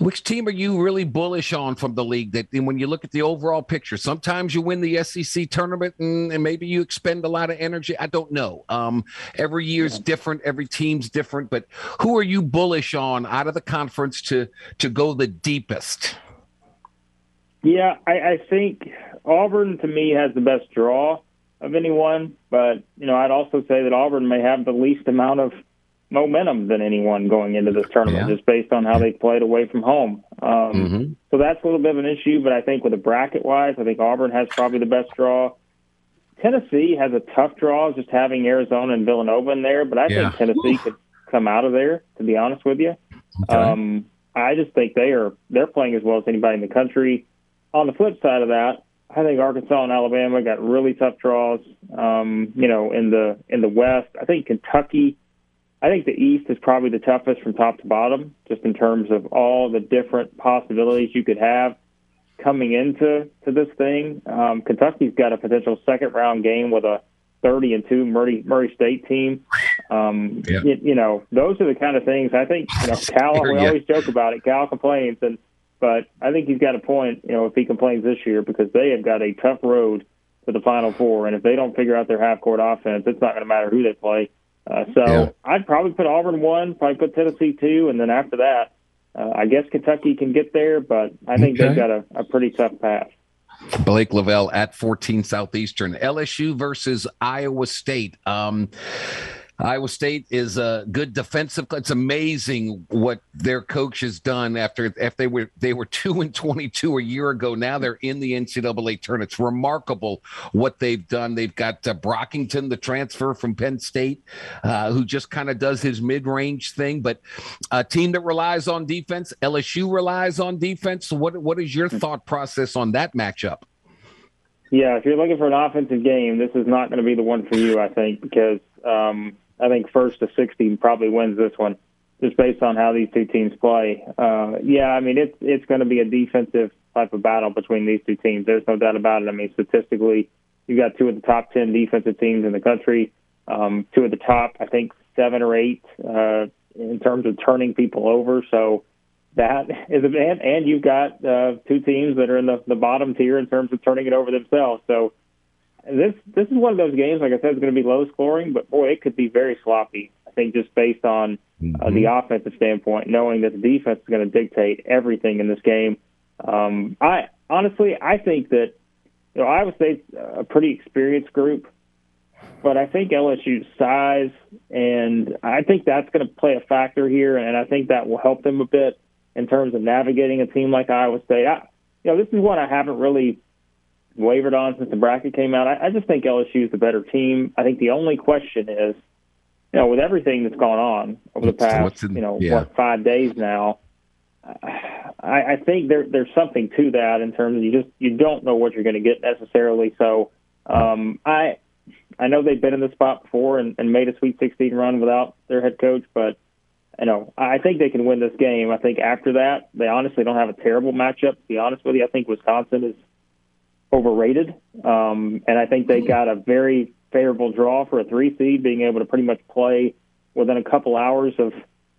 Which team are you really bullish on from the league? That when you look at the overall picture, sometimes you win the SEC tournament and, and maybe you expend a lot of energy. I don't know. Um, every year's different. Every team's different. But who are you bullish on out of the conference to to go the deepest? Yeah, I, I think Auburn to me has the best draw of anyone, but you know I'd also say that Auburn may have the least amount of momentum than anyone going into this tournament, Yeah. just based on how they played away from home. Um, Mhm. So that's a little bit of an issue, but I think with the bracket wise, I think Auburn has probably the best draw. Tennessee has a tough draw, just having Arizona and Villanova in there, but I Yeah. think Tennessee could come out of there. To be honest with you, Okay. Um, I just think they are they're playing as well as anybody in the country. On the flip side of that, I think Arkansas and Alabama got really tough draws. Um, you know, in the in the West, I think Kentucky. I think the East is probably the toughest from top to bottom, just in terms of all the different possibilities you could have coming into to this thing. Um, Kentucky's got a potential second round game with a 30 and two Murray Murray State team. Um, yeah. you, you, know, those are the kind of things I think. You know, Cal. we always joke about it. Cal complains, and but I think he's got a point. You know, if he complains this year because they have got a tough road to the Final Four, and if they don't figure out their half court offense, it's not going to matter who they play. Uh, so yeah. I'd probably put Auburn one, probably put Tennessee two, and then after that, uh, I guess Kentucky can get there, but I think okay. they've got a, a pretty tough path. Blake Lovell at 14 Southeastern. LSU versus Iowa State. Um, Iowa State is a good defensive. It's amazing what their coach has done after after they were they were (laughs) two and twenty two a year ago. Now they're in the NCAA tournament. It's remarkable what they've done. They've got uh, Brockington, the transfer from Penn State, uh, who just kind of does his mid range thing. But a team that relies on defense, LSU relies on defense. What what is your thought process on that matchup? Yeah, if you're looking for an offensive game, this is not going to be the one for you, I think, because um, I think first to 60 probably wins this one, just based on how these two teams play. Uh, yeah, I mean it's it's going to be a defensive type of battle between these two teams. There's no doubt about it. I mean statistically, you've got two of the top 10 defensive teams in the country, um, two of the top I think seven or eight uh, in terms of turning people over. So that is a and, and you've got uh, two teams that are in the, the bottom tier in terms of turning it over themselves. So this this is one of those games, like I said, it's going to be low scoring, but boy, it could be very sloppy. I think just based on uh, mm-hmm. uh, the offensive standpoint, knowing that the defense is going to dictate everything in this game. Um, I honestly, I think that you know Iowa State's a pretty experienced group, but I think LSU's size and I think that's going to play a factor here, and I think that will help them a bit in terms of navigating a team like Iowa State. I, you know, this is one I haven't really wavered on since the bracket came out. I, I just think LSU is the better team. I think the only question is, you know, with everything that's gone on over the past, in, you know, yeah. what five days now, I, I think there there's something to that in terms of you just you don't know what you're going to get necessarily. So um, I I know they've been in this spot before and, and made a Sweet 16 run without their head coach, but you know I think they can win this game. I think after that they honestly don't have a terrible matchup. To be honest with you, I think Wisconsin is overrated. Um, and I think they got a very favorable draw for a three seed, being able to pretty much play within a couple hours of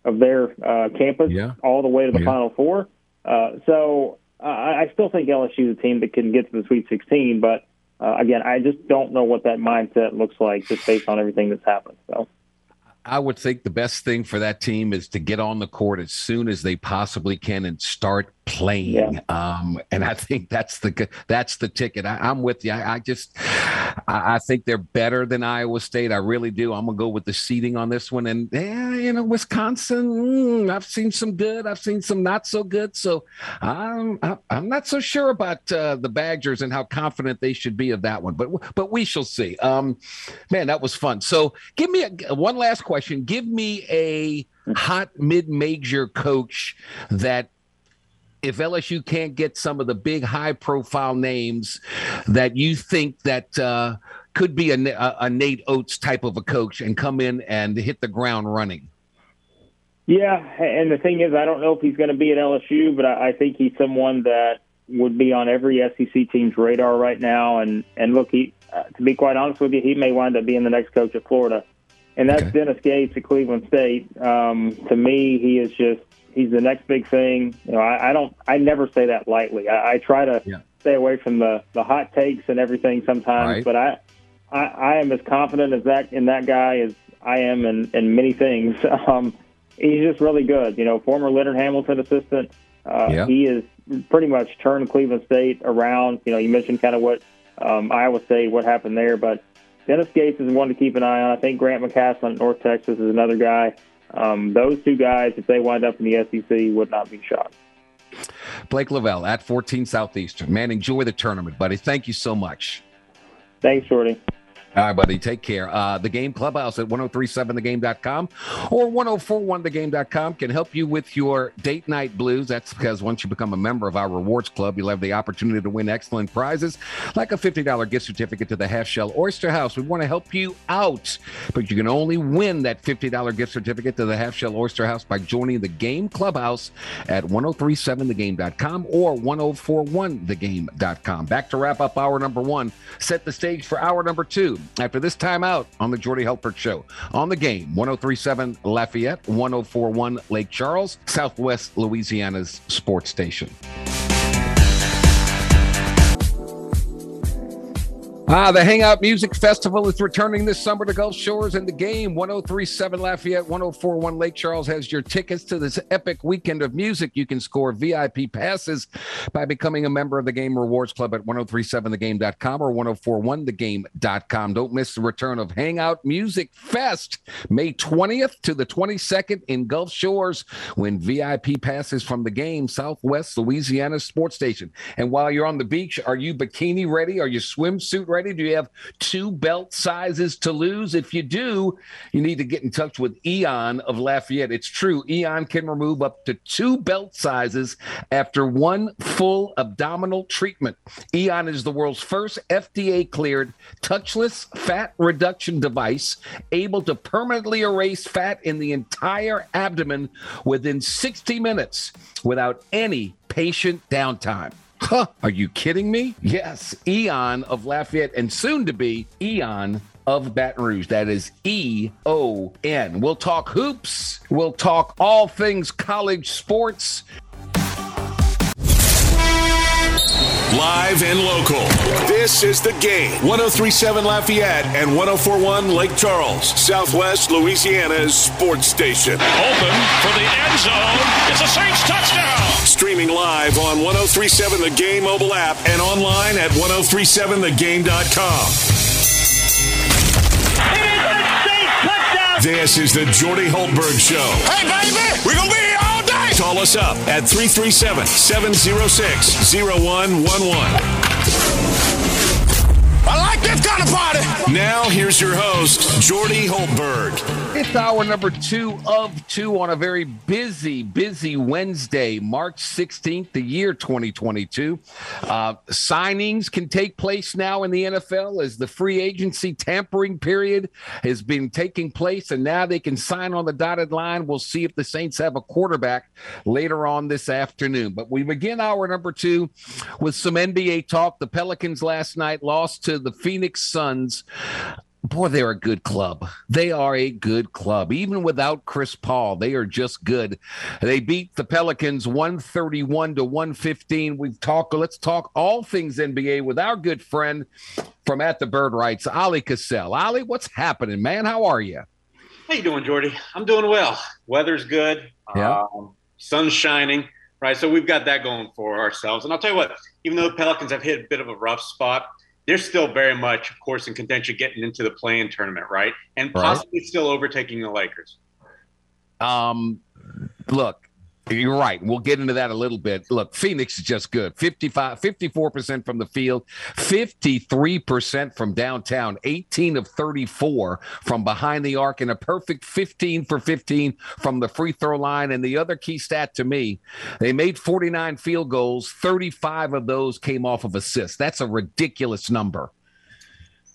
of their uh, campus, yeah. all the way to the yeah. Final Four. Uh, so uh, I still think LSU is a team that can get to the Sweet 16, but uh, again, I just don't know what that mindset looks like just based on everything that's happened. So. I would think the best thing for that team is to get on the court as soon as they possibly can and start playing. Yeah. Um, and I think that's the that's the ticket. I, am with you. I, I just I, I, think they're better than Iowa State. I really do. I'm gonna go with the seeding on this one. And yeah, you know, Wisconsin. Mm, I've seen some good. I've seen some not so good. So I'm I'm not so sure about uh, the Badgers and how confident they should be of that one. But but we shall see. Um, man, that was fun. So give me a, one last question. Give me a hot mid-major coach that if LSU can't get some of the big high profile names that you think that uh, could be a, a, Nate Oats type of a coach and come in and hit the ground running? Yeah, and the thing is, I don't know if he's going to be at LSU, but I, I think he's someone that would be on every SEC team's radar right now. And and look, he uh, to be quite honest with you, he may wind up being the next coach at Florida, and that's okay. Dennis Gates at Cleveland State. Um, to me, he is just he's the next big thing. You know, I, I don't, I never say that lightly. I, I try to yeah. stay away from the the hot takes and everything sometimes, right. but I, I, I am as confident as that in that guy as I am in, in many things. (laughs) Um, he's just really good. You know, former Leonard Hamilton assistant. Uh, yeah. He is pretty much turned Cleveland State around. You know, you mentioned kind of what um, Iowa State, what happened there, but Dennis Gates is one to keep an eye on. I think Grant McCasland at North Texas is another guy. Um, those two guys, if they wind up in the SEC, would not be shocked. Blake Lovell at 14 Southeastern. Man, enjoy the tournament, buddy. Thank you so much. Thanks, Jordy. All right, buddy. Take care. Uh, the Game Clubhouse at 1037thegame.com or 1041thegame.com can help you with your date night blues. That's because once you become a member of our rewards club, you'll have the opportunity to win excellent prizes like a $50 gift certificate to the Half Shell Oyster House. We want to help you out, but you can only win that $50 gift certificate to the Half Shell Oyster House by joining the Game Clubhouse at 1037thegame.com or 1041thegame.com. Back to wrap up hour number one. Set the stage for hour number two after this timeout on the Jordy Hultberg Show. On the game, 1037 Lafayette, 1041 Lake Charles, Southwest Louisiana's sports station. Ah, the Hangout Music Festival is returning this summer to Gulf Shores, and the game 1037 Lafayette, 1041 Lake Charles has your tickets to this epic weekend of music. You can score VIP passes by becoming a member of the Game Rewards Club at 1037thegame.com or 1041thegame.com. Don't miss the return of Hangout Music Fest, May 20th to the 22nd in Gulf Shores. when VIP passes from the game, Southwest Louisiana Sports Station. And while you're on the beach, are you bikini ready? Are you swimsuit ready? Do you have two belt sizes to lose? If you do, you need to get in touch with Eon of Lafayette. It's true. Eon can remove up to two belt sizes after one full abdominal treatment. Eon is the world's first FDA cleared touchless fat reduction device able to permanently erase fat in the entire abdomen within 60 minutes without any patient downtime. Huh, are you kidding me? Yes, Eon of Lafayette and soon to be Eon of Baton Rouge. That is E O N. We'll talk hoops. We'll talk all things college sports. Live and local. This is the game. 1037 Lafayette and 1041 Lake Charles, Southwest Louisiana's sports station. Open for the end zone. It's a Saints touchdown. Streaming live on 1037 The Game mobile app and online at 1037thegame.com. This is the Jordy Hultberg Show. Hey, baby, we're going to be here all day. Call us up at 337 706 0111. I like this kind of party. Now, here's your host, Jordy Hultberg. It's hour number two of two on a very busy, busy Wednesday, March 16th, the year 2022. Uh, signings can take place now in the NFL as the free agency tampering period has been taking place, and now they can sign on the dotted line. We'll see if the Saints have a quarterback later on this afternoon. But we begin hour number two with some NBA talk. The Pelicans last night lost to the Phoenix Suns boy, they're a good club. They are a good club. Even without Chris Paul, they are just good. They beat the Pelicans 131 to 115. We've talked, let's talk all things NBA with our good friend from At the Bird Writes, Oleh Kosel. Oleh, what's happening, man? How are you? How you doing, Jordy? I'm doing well. Weather's good. Yeah. Um, sun's shining. Right. So we've got that going for ourselves. And I'll tell you what, even though the Pelicans have hit a bit of a rough spot, they're still very much, of course, in contention getting into the play-in tournament, right? And Right. possibly still overtaking the Lakers. Um, look, you're right. We'll get into that a little bit. Look, Phoenix is just good. 55, 54% from the field, 53% from downtown, 18 of 34 from behind the arc, and a perfect 15 for 15 from the free throw line. And the other key stat to me, they made 49 field goals, 35 of those came off of assists. That's a ridiculous number.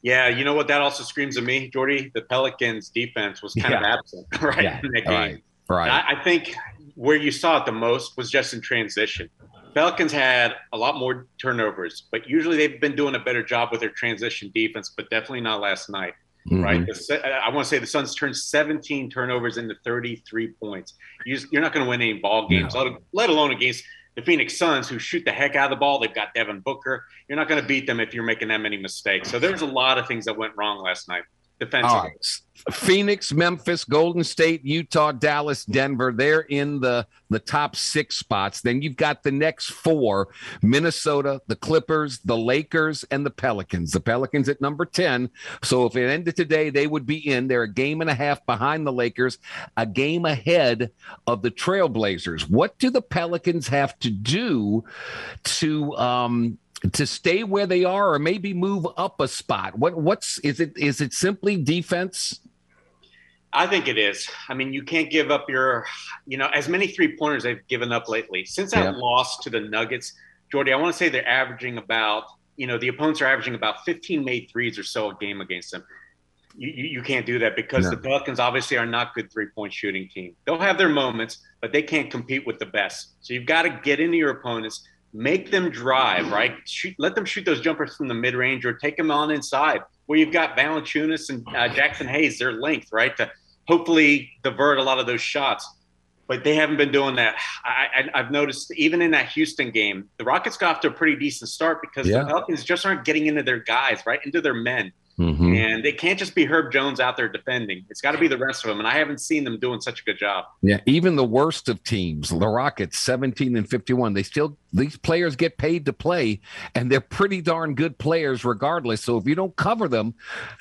Yeah, you know what? That also screams at me, Jordy. The Pelicans' defense was kind of absent, (laughs) right, Yeah, in that game. right, right. I, I think where you saw it the most was just in transition. Falcons had a lot more turnovers, but usually they've been doing a better job with their transition defense, but definitely not last night, right? Mhm. The I want to say the Suns turned 17 turnovers into 33 points. You you're not going to win any ball games, let, let alone against the Phoenix Suns, who shoot the heck out of the ball. They've got Devin Booker. You're not going to beat them if you're making that many mistakes. So there's a lot of things that went wrong last night defensively. Right. Phoenix, Memphis, Golden State, Utah, Dallas, Denver. They're in the the top six spots. Then you've got the next four: Minnesota, the Clippers, the Lakers, and the Pelicans. The Pelicans at number ten. So if it ended today, they would be in. They're a game and a half behind the Lakers, a game ahead of the Trailblazers. What do the Pelicans have to do to um, to stay where they are or maybe move up a spot? What what's is it is it simply defense? I think it is. I mean, you can't give up your, you know, as many three pointers they've given up lately. Since that yeah. loss to the Nuggets, Jordy, I want to say they're averaging about, you know, the opponents are averaging about 15 made threes or so a game against them. You, you, you can't do that because no. the Pelicans obviously are not good three point shooting team. They'll have their moments, but they can't compete with the best. So you've got to get into your opponents, make them drive, right? Shoot, let them shoot those jumpers from the mid range or take them on inside where you've got Valanciunas and uh, Jaxson Hayes, their length, right? To hopefully divert a lot of those shots but they haven't been doing that. I, have noticed even in that Houston game, the Rockets got off to a pretty decent start because yeah. the Pelicans just aren't getting into their guys, right, into their men. Mm-hmm. And they can't just be Herb Jones out there defending. It's got to be the rest of them. And I haven't seen them doing such a good job. Yeah, even the worst of teams, the Rockets, 17 and 51, they still, these players get paid to play, and they're pretty darn good players regardless. So if you don't cover them,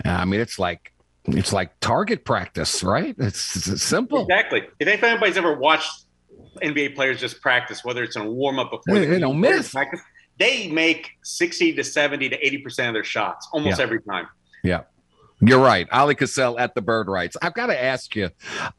I mean, it's like, it's like target practice, right? It's, it's simple. Exactly. If anybody's ever watched NBA players just practice, whether it's in a warm up before they, they don't miss, practice, they make 60 to 70 to 80% of their shots almost yeah. every time. Yeah. You're right. Oleh Kosel at the Bird Writes. I've got to ask you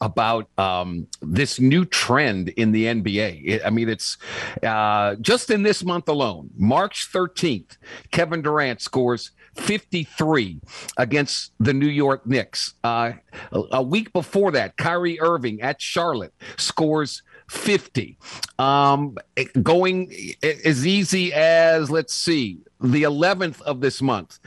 about um, this new trend in the NBA. I mean, it's uh, just in this month alone, March 13th, Kevin Durant scores 53 against the New York Knicks. Uh, a, a week before that, Kyrie Irving at Charlotte scores 50. Um, going as easy as, let's see, the 11th of this month,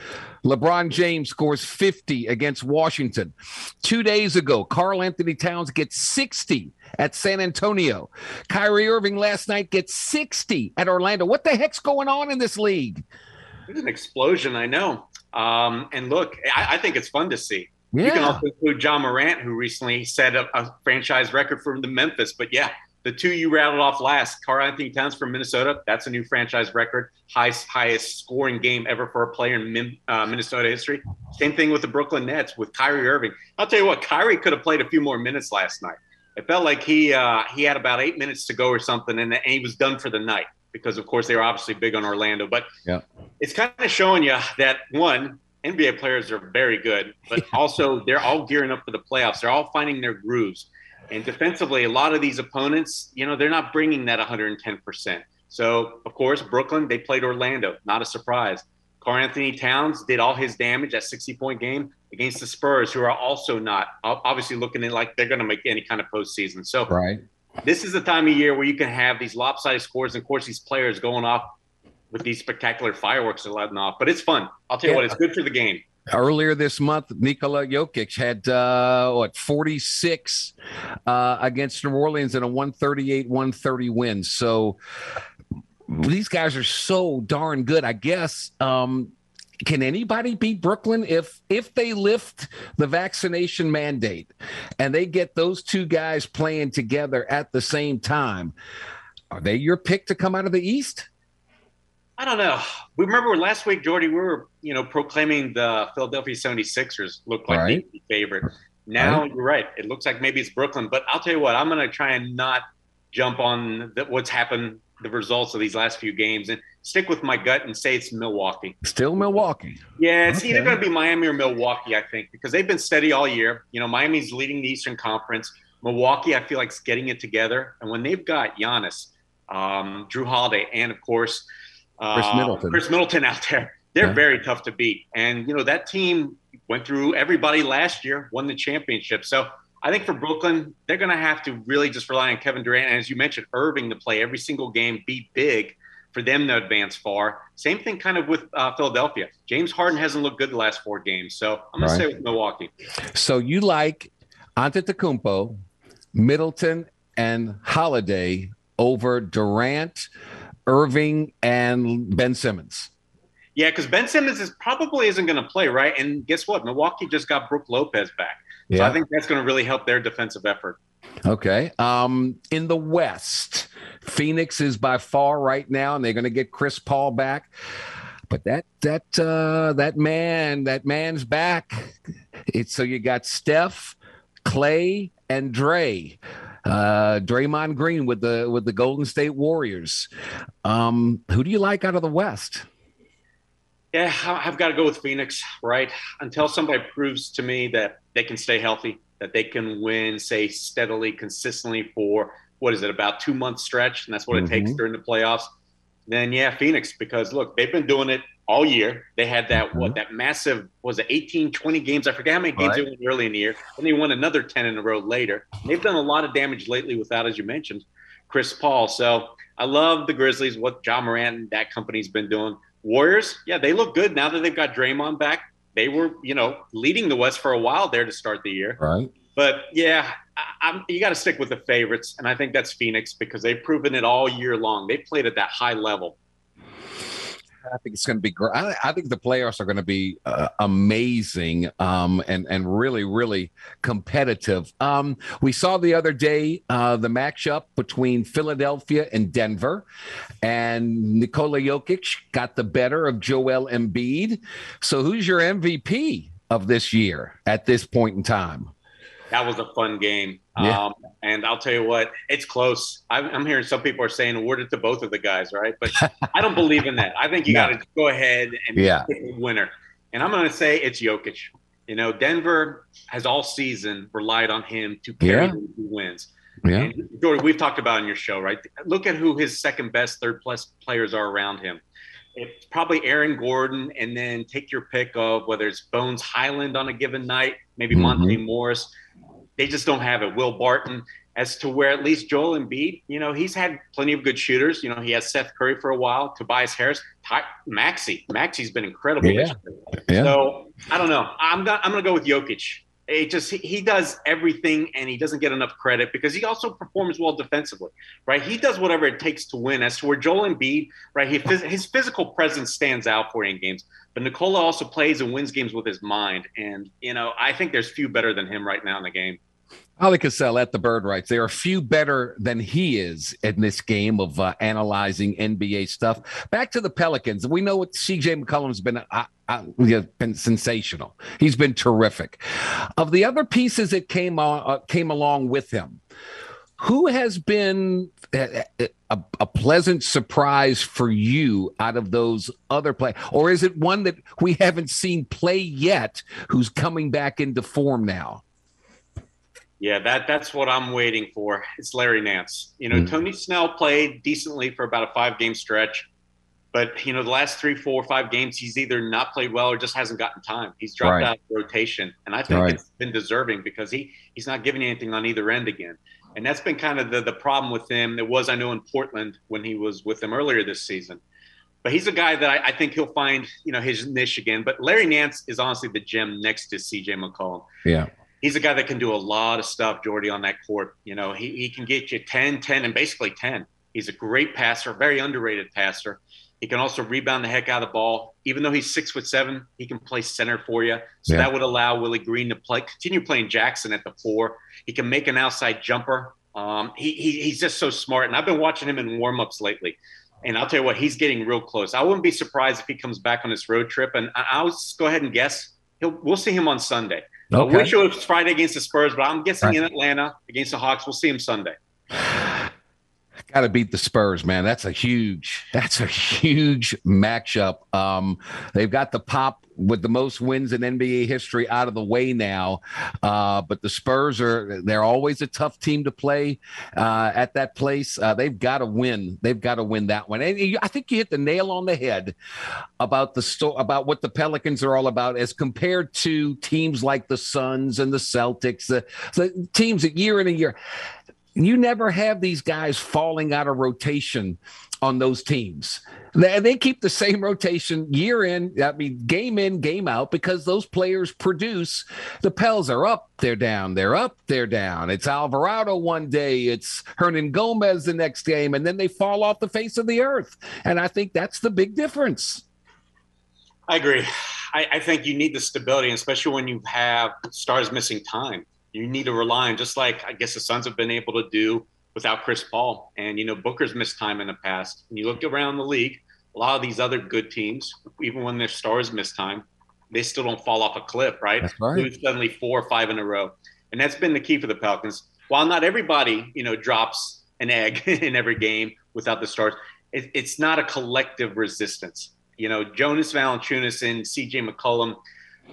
LeBron James scores 50 against Washington. Two days ago, Karl-Anthony Towns gets 60 at San Antonio. Kyrie Irving last night gets 60 at Orlando. What the heck's going on in this league? It's an explosion, I know. Um, and look, I, I, think it's fun to see. Yeah. You can also include Ja Morant, who recently set a, a franchise record for the Memphis. But yeah, the two you rattled off last, Karl-Anthony Towns from Minnesota, that's a new franchise record, highest highest scoring game ever for a player in uh, Minnesota history. Same thing with the Brooklyn Nets with Kyrie Irving. I'll tell you what, Kyrie could have played a few more minutes last night. It felt like he uh, he had about eight minutes to go or something, and, and he was done for the night because, of course, they were obviously big on Orlando. But yeah. it's kind of showing you that one, NBA players are very good, but (laughs) also they're all gearing up for the playoffs. They're all finding their grooves. And defensively, a lot of these opponents, you know, they're not bringing that 110%. So, of course, Brooklyn, they played Orlando. Not a surprise. Karl-Anthony Towns did all his damage that 60 point game against the Spurs, who are also not obviously looking in like they're going to make any kind of postseason. So, right. this is the time of year where you can have these lopsided scores and, of course, these players going off with these spectacular fireworks they're letting off. But it's fun. I'll tell you yeah. what, it's good for the game. Earlier this month, Nikola Jokic had uh, what 46 uh, against New Orleans in a 138-130 win. So these guys are so darn good. I guess um, can anybody beat Brooklyn if if they lift the vaccination mandate and they get those two guys playing together at the same time? Are they your pick to come out of the East? I don't know. We remember last week, Jordy, we were, you know, proclaiming the Philadelphia 76ers looked like right. the favorite. Now right. you're right. It looks like maybe it's Brooklyn, but I'll tell you what, I'm going to try and not jump on the, what's happened, the results of these last few games, and stick with my gut and say it's Milwaukee. Still Milwaukee. Yeah, it's okay. either going to be Miami or Milwaukee, I think, because they've been steady all year. You know, Miami's leading the Eastern Conference. Milwaukee, I feel like, is getting it together. And when they've got Giannis, um, Jrue Holiday, and of course, Khris uh, Middleton. Khris Middleton out there. They're yeah. very tough to beat. And, you know, that team went through everybody last year, won the championship. So I think for Brooklyn, they're going to have to really just rely on Kevin Durant. And as you mentioned, Irving to play every single game, be big for them to advance far. Same thing kind of with uh, Philadelphia. James Harden hasn't looked good the last four games. So I'm going right. to say with Milwaukee. So you like Antetokounmpo, Middleton, and Holiday over Durant, Irving and Ben Simmons. Yeah, because Ben Simmons is probably isn't going to play, right? And guess what? Milwaukee just got Brook Lopez back. So. I think that's going to really help their defensive effort. Okay. Um, in the West, Phoenix is by far right now, and they're going to get Chris Paul back. But that that uh, that man, that man's back. It's so you got Steph, Clay, and Dre uh, Draymond Green with the with the Golden State Warriors. Um, who do you like out of the West? Yeah, I've got to go with Phoenix, right? Until somebody proves to me that they can stay healthy, that they can win, say, steadily, consistently for what is it, about two month stretch, and that's what mm-hmm. it takes during the playoffs. Then yeah, Phoenix, because look, they've been doing it all year. They had that mm-hmm. what that massive was it 18, 20 games. I forget how many games right. they won early in the year. And they won another 10 in a row later. They've done a lot of damage lately without, as you mentioned, Chris Paul. So I love the Grizzlies, what Ja Morant and that company's been doing. Warriors, yeah, they look good now that they've got Draymond back. They were, you know, leading the West for a while there to start the year. Right. But yeah, I, you got to stick with the favorites, and I think that's Phoenix because they've proven it all year long. They played at that high level. I think it's going to be great. I, I, think the playoffs are going to be uh, amazing um, and and really really competitive. Um, we saw the other day uh, the matchup between Philadelphia and Denver, and Nikola Jokic got the better of Joel Embiid. So who's your MVP of this year at this point in time? That was a fun game. Yeah. Um, and I'll tell you what, it's close. I'm, I'm, hearing some people are saying award it to both of the guys, right? But (laughs) I don't believe in that. I think you no. got to go ahead and yeah. pick a winner. And I'm going to say it's Jokic. You know, Denver has all season relied on him to carry yeah. who wins. Yeah. And Jordy, we've talked about in your show, right? Look at who his second best, third plus players are around him. It's probably Aaron Gordon, and then take your pick of whether it's Bones Hyland on a given night, maybe mm-hmm. Monte Morris they just don't have it. Will Barton, as to where at least Joel Embiid, you know, he's had plenty of good shooters. You know, he has Seth Curry for a while, Tobias Harris, Ty- Maxey. Maxey's been incredible. Yeah. yeah. So I don't know. I'm gonna I'm gonna go with Jokic. It just he, he does everything and he doesn't get enough credit because he also performs well defensively, right? He does whatever it takes to win. As to where Joel Embiid, right, he, his physical presence stands out for you in games. But Nikola also plays and wins games with his mind, and you know I think there's few better than him right now in the game. Oleh Kosel at the Bird Writes. There are few better than he is in this game of uh, analyzing NBA stuff. Back to the Pelicans. We know what CJ McCollum's been. Uh, uh, been sensational. He's been terrific. Of the other pieces that came on, uh, came along with him, who has been a, a, a, pleasant surprise for you out of those other play, or is it one that we haven't seen play yet? Who's coming back into form now? Yeah, that that's what I'm waiting for. It's Larry Nance. You know, mm-hmm. Tony Snell played decently for about a five game stretch, but you know, the last three, four, five games, he's either not played well or just hasn't gotten time. He's dropped right. out of rotation, and I think right. it's been deserving because he he's not giving anything on either end again. And that's been kind of the the problem with him. There was I know in Portland when he was with them earlier this season. But he's a guy that I, I think he'll find, you know, his niche again. But Larry Nance is honestly the gem next to CJ McCollum. Yeah he's a guy that can do a lot of stuff, Jordy, on that court. You know, he, he can get you 10, 10, and basically 10. He's a great passer, very underrated passer. He can also rebound the heck out of the ball. Even though he's six foot seven, he can play center for you. So yeah. that would allow Willie Green to play, continue playing Jaxson at the four. He can make an outside jumper. Um, he, he, he's just so smart. And I've been watching him in warmups lately. And I'll tell you what, he's getting real close. I wouldn't be surprised if he comes back on this road trip. And I'll go ahead and guess he'll, we'll see him on Sunday. Okay. We're sure it's Friday against the Spurs, but I'm guessing right. in Atlanta against the Hawks. We'll see him Sunday. (sighs) (sighs) (sighs) Got to beat the Spurs, man. That's a huge, that's a huge matchup. Um, they've got the pop with the most wins in NBA history out of the way now. Uh, but the Spurs are, they're always a tough team to play uh, at that place. Uh, they've got to win. They've got to win that one. And I think you hit the nail on the head about the sto- about what the Pelicans are all about as compared to teams like the Suns and the Celtics, the, the teams that year in a year you never have these guys falling out of rotation on those teams. They, they keep the same rotation year in, I mean, game in, game out, because those players produce. The Pels are up, they're down, they're up, they're down. It's Alvarado one day, it's Hernangomez the next game, and then they fall off the face of the earth. And I think that's the big difference. I agree. I, I think you need the stability, especially when you have stars missing time you need to rely on, just like I guess the Suns have been able to do without Chris Paul. And, you know, Booker's missed time in the past. And you look around the league, a lot of these other good teams, even when their stars miss time, they still don't fall off a cliff, right? That's right. Lose suddenly four or five in a row. And that's been the key for the Pelicans. While not everybody, you know, drops an egg (laughs) in every game without the stars, it, it's not a collective resistance. You know, Jonas Valanciunas and C.J. McCollum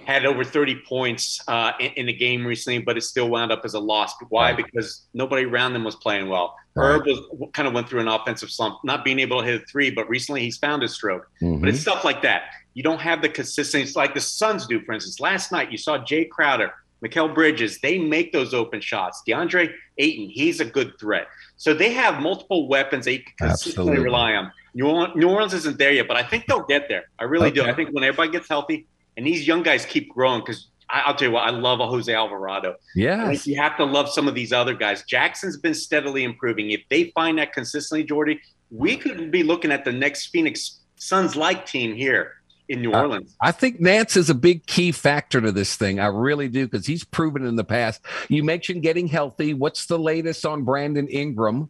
had over 30 points uh, in, in, the game recently, but it still wound up as a loss. Why? Right. Because nobody around them was playing well. Right. Herb was kind of went through an offensive slump, not being able to hit a three, but recently he's found his stroke. Mm-hmm. But it's stuff like that. You don't have the consistency like the Suns do, for instance. Last night you saw Jae Crowder, Mikal Bridges, they make those open shots. DeAndre Ayton, he's a good threat. So they have multiple weapons they can consistently Absolutely. rely on. New Orleans, New Orleans isn't there yet, but I think they'll get there. I really okay. do. I think when everybody gets healthy, and these young guys keep growing because I'll tell you what, I love a Jose Alvarado. Yeah. You have to love some of these other guys. Jaxson's been steadily improving. If they find that consistently, Jordy, we could be looking at the next Phoenix Suns like team here in New uh, Orleans. I, I, think Nance is a big key factor to this thing. I really do because he's proven in the past. You mentioned getting healthy. What's the latest on Brandon Ingram?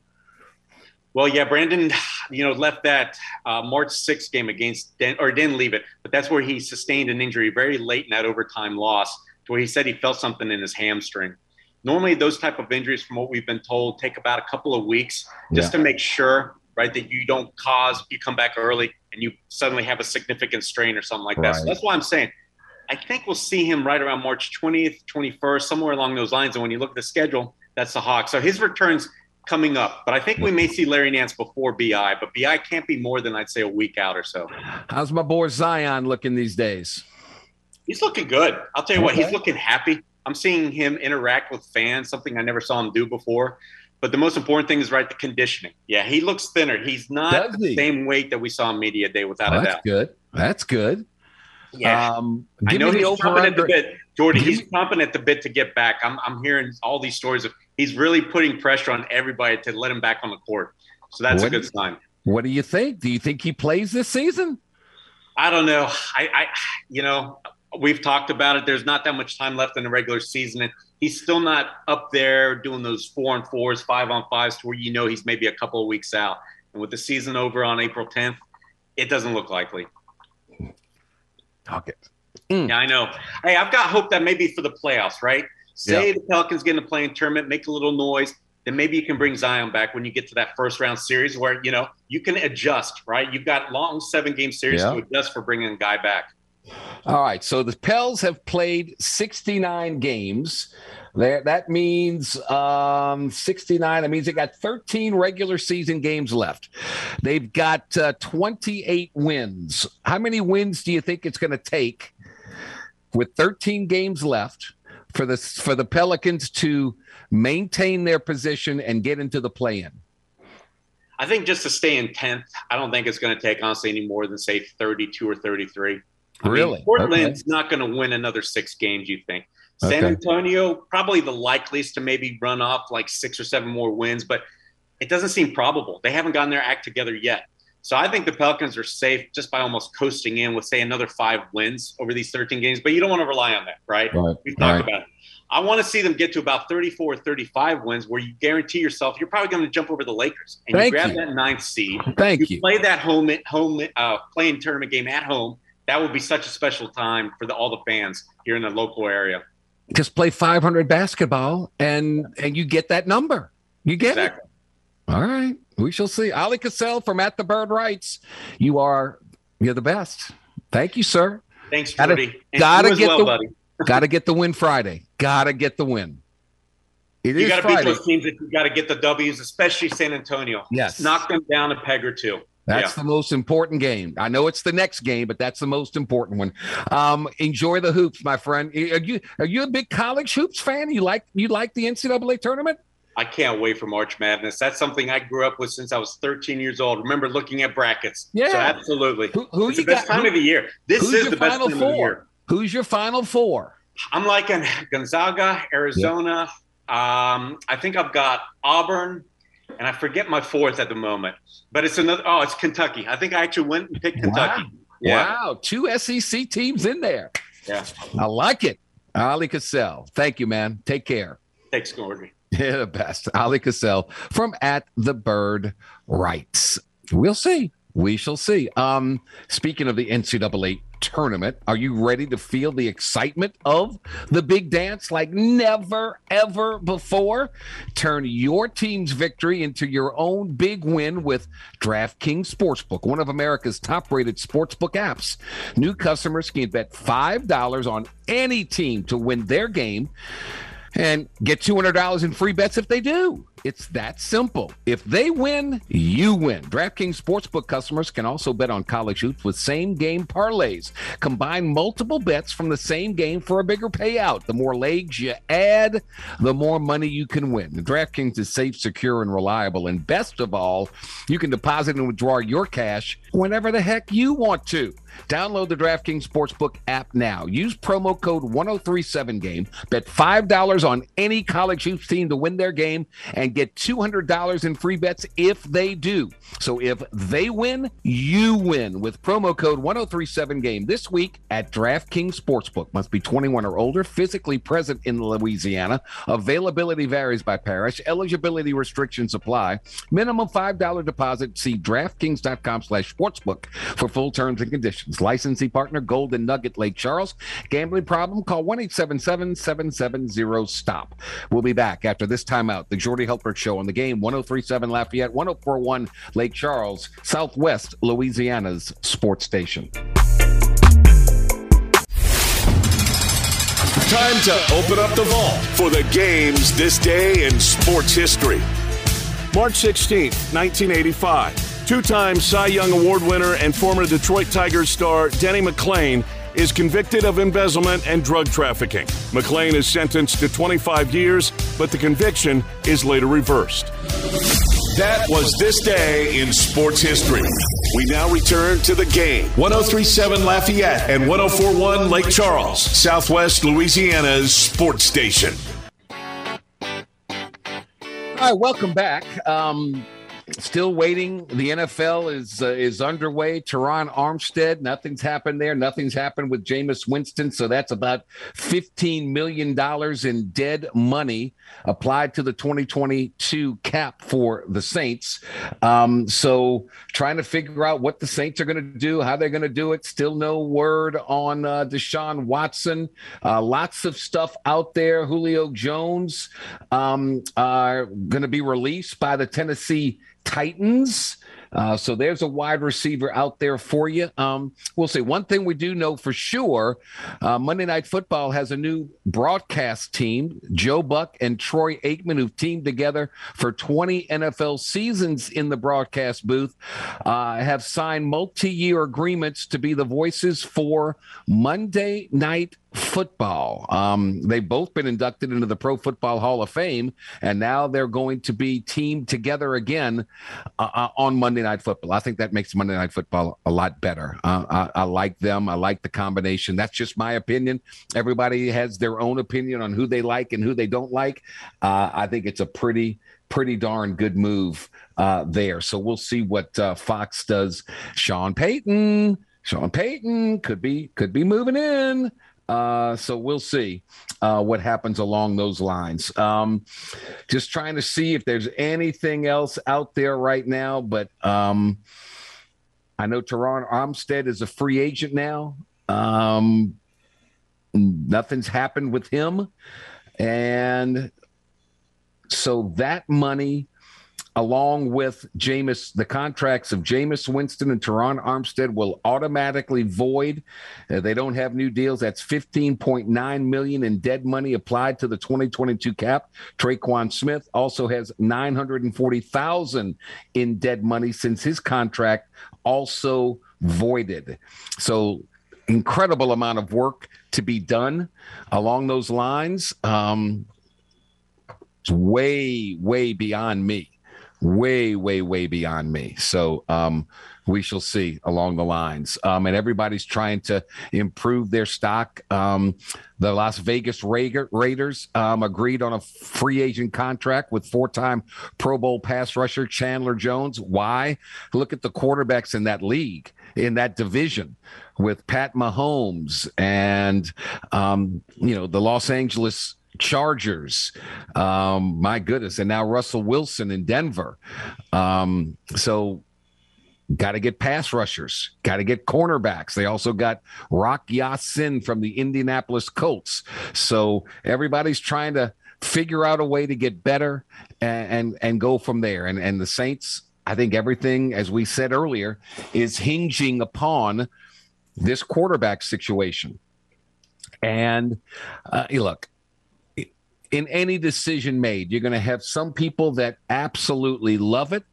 Well, yeah, Brandon, (sighs) you know, left that uh, March 6th game against, Den- or didn't leave it, but that's where he sustained an injury very late in that overtime loss, to where he said he felt something in his hamstring. Normally, those type of injuries, from what we've been told, take about a couple of weeks just yeah. to make sure, right, that you don't cause you come back early and you suddenly have a significant strain or something like that. So that's why I'm saying I think we'll see him right around March 20th, 21st, somewhere along those lines. And when you look at the schedule, that's the Hawks. So his returns coming up. But I think we may see Larry Nance before BI, but BI can't be more than I'd say a week out or so. How's my boy Zion looking these days? He's looking good. I'll tell you okay. what, he's looking happy. I'm seeing him interact with fans, something I never saw him do before. But the most important thing is right the conditioning. Yeah, he looks thinner. He's not the same weight that we saw on media day without oh, a that's doubt. That's good. That's good. Yeah, um, I know he's chomping at the bit, Jordy. He's chomping at the bit to get back. I'm, I'm hearing all these stories of he's really putting pressure on everybody to let him back on the court. So that's what, a good sign. What do you think? Do you think he plays this season? I don't know. I, I you know, we've talked about it. There's not that much time left in the regular season, and he's still not up there doing those four and fours, five on fives, to where you know he's maybe a couple of weeks out. And with the season over on April 10th, it doesn't look likely. Talk it. Mm. Yeah, I know. Hey, I've got hope that maybe for the playoffs, right? Say yeah. the Pelicans get in the playing tournament, make a little noise, then maybe you can bring Zion back when you get to that first round series where you know you can adjust, right? You've got long seven game series yeah. to adjust for bringing a guy back. All right, so the Pels have played 69 games. There, that means um, 69. That means they got 13 regular season games left. They've got uh, 28 wins. How many wins do you think it's going to take with 13 games left for the for the Pelicans to maintain their position and get into the play-in? I think just to stay in 10th, I don't think it's going to take honestly any more than say 32 or 33. I really? Mean, Portland's okay. not going to win another six games, you think. San okay. Antonio, probably the likeliest to maybe run off like six or seven more wins, but it doesn't seem probable. They haven't gotten their act together yet. So I think the Pelicans are safe just by almost coasting in with, say, another five wins over these 13 games, but you don't want to rely on that, right? right. We've talked right. about it. I want to see them get to about 34 or 35 wins where you guarantee yourself you're probably going to jump over the Lakers and Thank you grab you. that ninth seed. Thank you. you. Play that home home uh, playing tournament game at home. That would be such a special time for the, all the fans here in the local area just play 500 basketball and and you get that number. You get exactly. it. All right. We shall see. Oleh Kosel from At the Bird Writes, you are you're the best. Thank you, sir. Thanks, Jordy. Gotta, gotta get well, the buddy. (laughs) gotta get the win Friday. Gotta get the win. It you got to beat those teams that you got to get the W's, especially San Antonio. Yes, knock them down a peg or two. That's yeah. the most important game. I know it's the next game, but that's the most important one. Um, enjoy the hoops, my friend. Are you are you a big college hoops fan? You like you like the NCAA tournament? I can't wait for March Madness. That's something I grew up with since I was 13 years old. Remember looking at brackets? Yeah, so absolutely. Who, who it's the best got, time who, of the year. This is the best time four? of the year. Who's your final four? I'm liking Gonzaga, Arizona. Um, I think I've got Auburn, and I forget my fourth at the moment. But it's another. Oh, it's Kentucky. I think I actually went and picked Kentucky. Wow, yeah. wow. two SEC teams in there. Yeah, I like it. Oleh Kosel, thank you, man. Take care. Thanks, Gordon. The best. Oleh Kosel from At the Bird Writes. We'll see. We shall see. Um, speaking of the NCAA tournament. Are you ready to feel the excitement of the big dance like never, ever before? Turn your team's victory into your own big win with DraftKings Sportsbook, one of America's top rated sportsbook apps. New customers can bet $5 on any team to win their game and get $200 in free bets if they do. It's that simple. If they win, you win. DraftKings Sportsbook customers can also bet on college hoops with same game parlays. Combine multiple bets from the same game for a bigger payout. The more legs you add, the more money you can win. DraftKings is safe, secure, and reliable. And best of all, you can deposit and withdraw your cash whenever the heck you want to. Download the DraftKings Sportsbook app now. Use promo code 1037game. Bet $5 on any college hoops team to win their game and get $200 in free bets if they do. So if they win, you win with promo code 1037game this week at DraftKings Sportsbook. Must be 21 or older, physically present in Louisiana. Availability varies by parish. Eligibility restrictions apply. Minimum $5 deposit. See DraftKings.com slash sportsbook for full terms and conditions. Licensee partner Golden Nugget Lake Charles. Gambling problem? Call 1-877-770-STOP. We'll be back after this timeout. The Jordy Hultberg Show on the game 1037 Lafayette, 1041 Lake Charles, Southwest Louisiana's sports station. Time to open up the vault for the games this day in sports history. March 16, 1985. Two time Cy Young Award winner and former Detroit Tigers star Denny McLain is convicted of embezzlement and drug trafficking. McLain is sentenced to 25 years, but the conviction is later reversed. That was this day in sports history. We now return to the game. 1037 Lafayette and 1041 Lake Charles, Southwest Louisiana's sports station. All right, welcome back. Um, still waiting. The NFL is uh, is underway. Terron Armstead, nothing's happened there. Nothing's happened with Jameis Winston. So that's about fifteen million dollars in dead money applied to the 2022 cap for the Saints. Um, so trying to figure out what the Saints are going to do, how they're going to do it. Still no word on uh, Deshaun Watson. Uh, lots of stuff out there. Julio Jones um, are going to be released by the Tennessee Titans. Uh, so there's a wide receiver out there for you. Um, we'll see. One thing we do know for sure uh, Monday Night Football has a new broadcast team. Joe Buck and Troy Aikman, who've teamed together for 20 NFL seasons in the broadcast booth, uh, have signed multi year agreements to be the voices for Monday Night football. Um, they've both been inducted into the Pro Football Hall of Fame, and now they're going to be teamed together again uh, uh, on Monday Night Football. I think that makes Monday Night Football a lot better. Uh, I, I, like them. I like the combination. That's just my opinion. Everybody has their own opinion on who they like and who they don't like. Uh, I think it's a pretty pretty darn good move uh, there. So we'll see what uh, Fox does. Sean Payton. Sean Payton could be could be moving in. Uh, so we'll see uh, what happens along those lines. Um, just trying to see if there's anything else out there right now, but um, I know Terron Armstead is a free agent now. Um, nothing's happened with him, and so that money along with Jameis, the contracts of Jameis Winston and Terron Armstead will automatically void. Uh, they don't have new deals. That's 15.9 million in dead money applied to the 2022 cap. Tre'Quan Smith also has 940,000 in dead money since his contract also voided. So incredible amount of work to be done along those lines. Um, way, way beyond me way, way, way beyond me. So um, we shall see along the lines. Um, and everybody's trying to improve their stock. Um, the Las Vegas Raiders um, agreed on a free agent contract with four time Pro Bowl pass rusher Chandler Jones. Why? Look at the quarterbacks in that league, in that division with Pat Mahomes and, um, you know, the Los Angeles Chargers. Um, my goodness. And now Russell Wilson in Denver. Um, so Got to get pass rushers. Got to get cornerbacks. They also got Rock Ya-Sin from the Indianapolis Colts. So everybody's trying to figure out a way to get better and and, and go from there. And and the Saints, I think everything, as we said earlier, is hinging upon this quarterback situation. And uh, look, in any decision made, you're going to have some people that absolutely love it,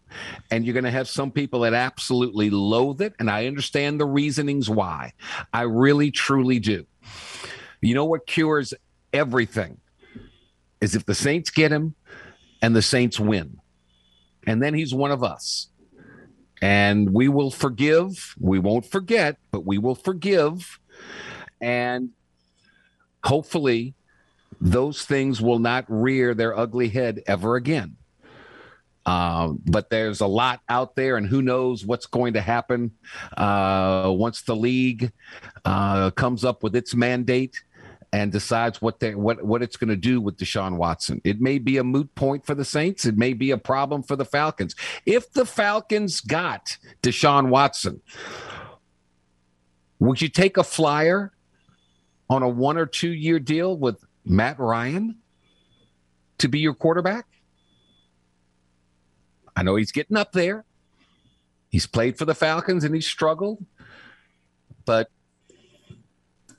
and you're going to have some people that absolutely loathe it. And I understand the reasonings why. I really, truly do. You know what cures everything is if the Saints get him and the Saints win. And then he's one of us. And we will forgive. We won't forget, but we will forgive. And hopefully, those things will not rear their ugly head ever again. Uh, but there's a lot out there, and who knows what's going to happen uh, once the league uh, comes up with its mandate and decides what they what what it's going to do with Deshaun Watson. It may be a moot point for the Saints. It may be a problem for the Falcons. If the Falcons got Deshaun Watson, would you take a flyer on a one or two year deal with Matt Ryan to be your quarterback? I know he's getting up there. He's played for the Falcons and he's struggled. But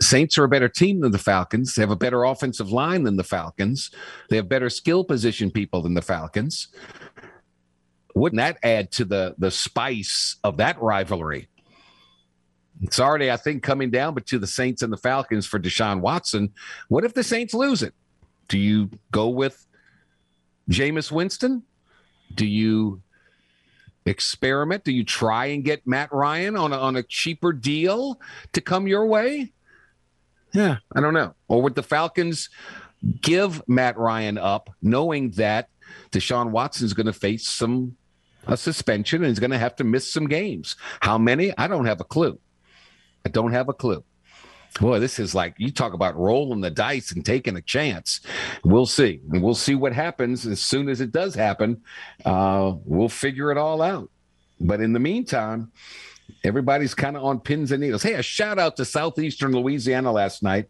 Saints are a better team than the Falcons. They have a better offensive line than the Falcons. They have better skill position people than the Falcons. Wouldn't that add to the the spice of that rivalry? It's already, I think, coming down but to the Saints and the Falcons for Deshaun Watson. What if the Saints lose it? Do you go with Jameis Winston? Do you experiment? Do you try and get Matt Ryan on a, on a cheaper deal to come your way? Yeah, I don't know. Or would the Falcons give Matt Ryan up knowing that Deshaun Watson is going to face some a suspension and he's going to have to miss some games? How many? I don't have a clue. I don't have a clue. Boy, this is like you talk about rolling the dice and taking a chance. We'll see. And we'll see what happens as soon as it does happen. Uh, we'll figure it all out. But in the meantime, everybody's kind of on pins and needles. Hey, a shout out to Southeastern Louisiana last night.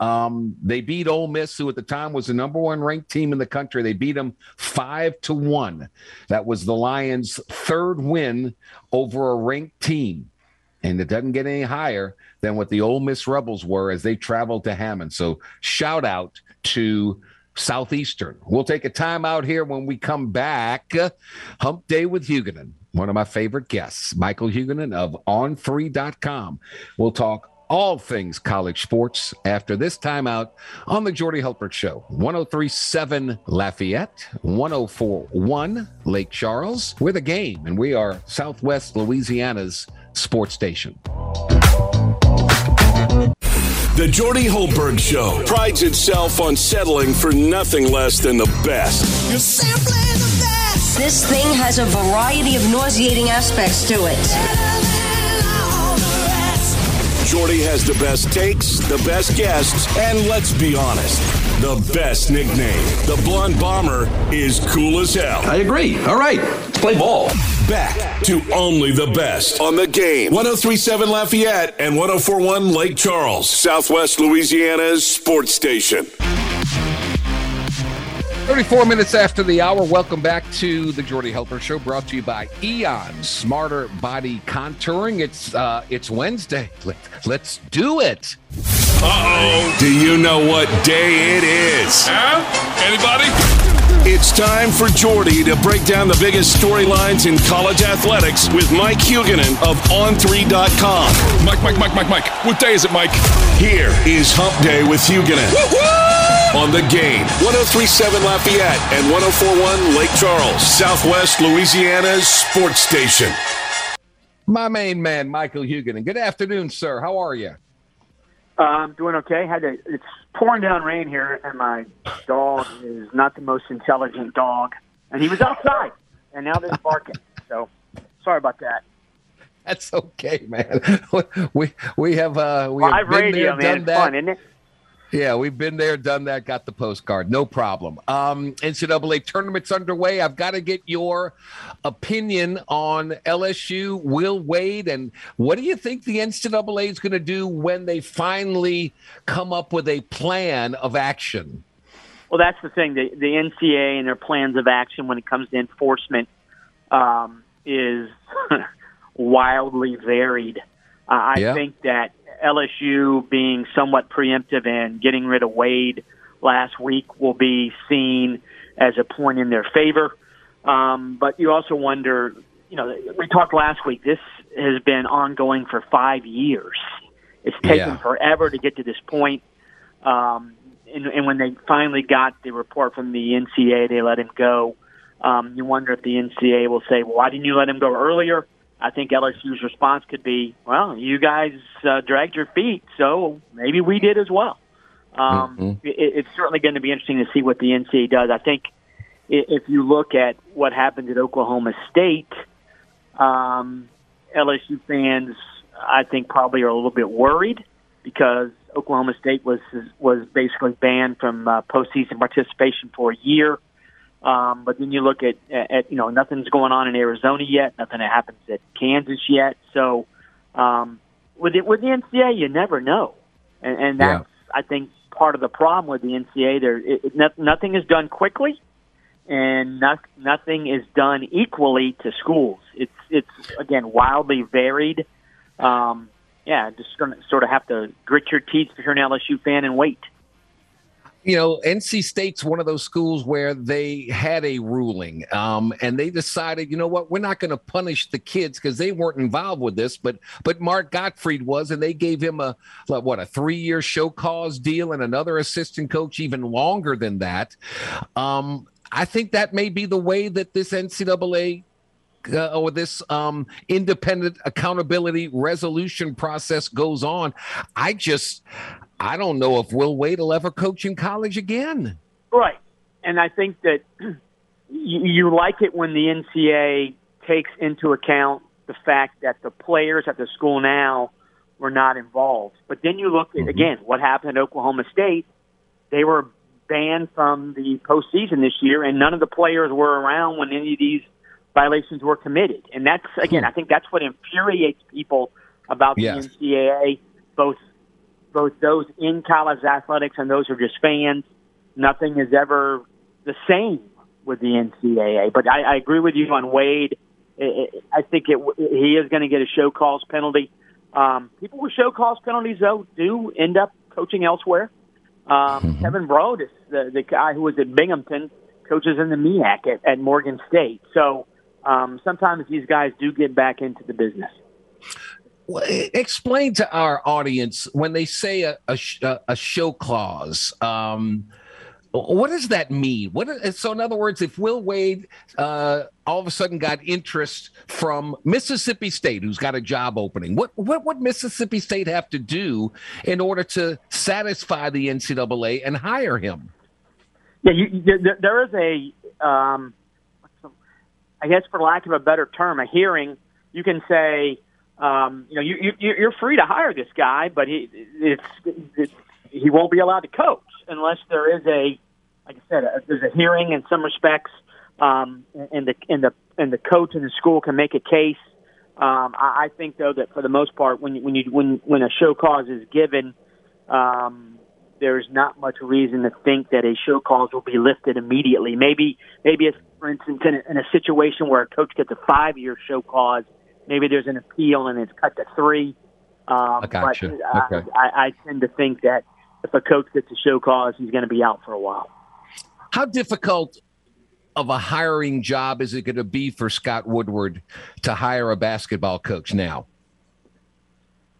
Um, they beat Ole Miss, who at the time was the number one ranked team in the country. They beat them five to one. That was the Lions' third win over a ranked team and it doesn't get any higher than what the Ole Miss Rebels were as they traveled to Hammond. So shout out to Southeastern. We'll take a time out here when we come back. Hump Day with Huguenin, one of my favorite guests, Michael Huguenin of On3.com. We'll talk all things college sports after this timeout on the Jordy Hultberg Show. 1037 Lafayette, 1041 Lake Charles. We're the game, and we are Southwest Louisiana's sports station. The Jordy Hultberg Show prides itself on settling for nothing less than the best. You're simply the best. This thing has a variety of nauseating aspects to it. Jordy has the best takes, the best guests, and let's be honest, the best nickname. The Blonde Bomber is cool as hell. I agree. All right, let's play ball. Back to only the best on the game. 1037 Lafayette and 1041 Lake Charles, Southwest Louisiana's sports station. 34 minutes after the hour, welcome back to the Jordy Hultberg Show, brought to you by Eon Smarter Body Contouring. It's uh, it's Wednesday. Let, let's do it. Uh oh. Do you know what day it is? Huh? Anybody? It's time for Jordy to break down the biggest storylines in college athletics with Mike Huguenin of On3.com. Mike, Mike, Mike, Mike, Mike. What day is it, Mike? Here is Hump Day with Huguenin. On the game, 1037 Lafayette and 1041 Lake Charles, Southwest Louisiana's sports station. My main man, Michael Huguenin. Good afternoon, sir. How are you? Uh, I'm doing okay. Had to, it's pouring down rain here, and my dog is not the most intelligent dog, and he was outside, and now they're barking. So sorry about that. That's okay, man. (laughs) We we have uh we Live have been radio, there, man, done it's that. fun, isn't it? Yeah, we've been there, done that, got the postcard. No problem. Um, NCAA tournament's underway. I've got to get your opinion on LSU, Will Wade, and what do you think the NCAA is going to do when they finally come up with a plan of action? Well, that's the thing. The, the NCAA and their plans of action when it comes to enforcement um, is (laughs) wildly varied. Uh, I Yeah. think that LSU being somewhat preemptive and getting rid of Wade last week will be seen as a point in their favor. Um, but you also wonder, you know, we talked last week. This has been ongoing for five years. It's taken Yeah. forever to get to this point. Um, and, and when they finally got the report from the NCAA, they let him go. Um, you wonder if the NCAA will say, "Well, "Why didn't you let him go earlier?" I think LSU's response could be, "Well, you guys uh, dragged your feet, so maybe we did as well." Um, Mhm. it, it's certainly going to be interesting to see what the NCAA does. I think if you look at what happened at Oklahoma State, um, LSU fans, I think, probably are a little bit worried because Oklahoma State was was basically banned from uh, postseason participation for a year. Um, but then you look at, at you know nothing's going on in Arizona yet, nothing happens at Kansas yet. So um, with it with the NCAA, you never know, and, and that's I think part of the problem with the NCAA. There, it, it, no- nothing is done quickly, and not, nothing is done equally to schools. It's it's again wildly varied. Um, yeah, just gonna sort of have to grit your teeth if you're an LSU fan and wait. You know, NC State's one of those schools where they had a ruling, um, and they decided, you know what, we're not going to punish the kids because they weren't involved with this, but but Mark Gottfried was, and they gave him a like, what a three year show cause deal, and another assistant coach even longer than that. Um, I think that may be the way that this NCAA uh, or this um, independent accountability resolution process goes on. I just, I don't know if Will Wade will ever coach in college again. Right. And I think that (clears throat) you, you like it when the NCAA takes into account the fact that the players at the school now were not involved. But then you look at, again, what happened at Oklahoma State. They were banned from the postseason this year, and none of the players were around when any of these violations were committed. And that's, again, I think that's what infuriates people about Yes. the NCAA, both both those in college athletics and those who are just fans. Nothing is ever the same with the NCAA. But I, I agree with you on Wade. I think it, he is going to get a show cause penalty. Um, people with show cause penalties, though, do end up coaching elsewhere. Um, Kevin Broadus, the, the guy who was at Binghamton, coaches in the MEAC at, at Morgan State. So um, sometimes these guys do get back into the business. Well, Explain to our audience when they say a a, a show clause. Um, what does that mean? What is, so, in other words, if Will Wade uh, all of a sudden got interest from Mississippi State, who's got a job opening, what what would Mississippi State have to do in order to satisfy the NCAA and hire him? Yeah, you, there, there is a, um, I guess for lack of a better term, a hearing. You can say, um, you know, you, you, you're free to hire this guy, but he it's, it's he won't be allowed to coach unless there is a, like I said, a, there's a hearing in some respects, um, and the and the and the coach and the school can make a case. Um, I, I think though that for the most part, when you, when you when when a show cause is given, um, there's not much reason to think that a show cause will be lifted immediately. Maybe, maybe if, for instance, in a, in a situation where a coach gets a five-year show cause, maybe there's an appeal and it's cut to three. Um, I gotcha. But Okay. I, I, I tend to think that if a coach gets a show cause, he's going to be out for a while. How difficult of a hiring job is it going to be for Scott Woodward to hire a basketball coach now?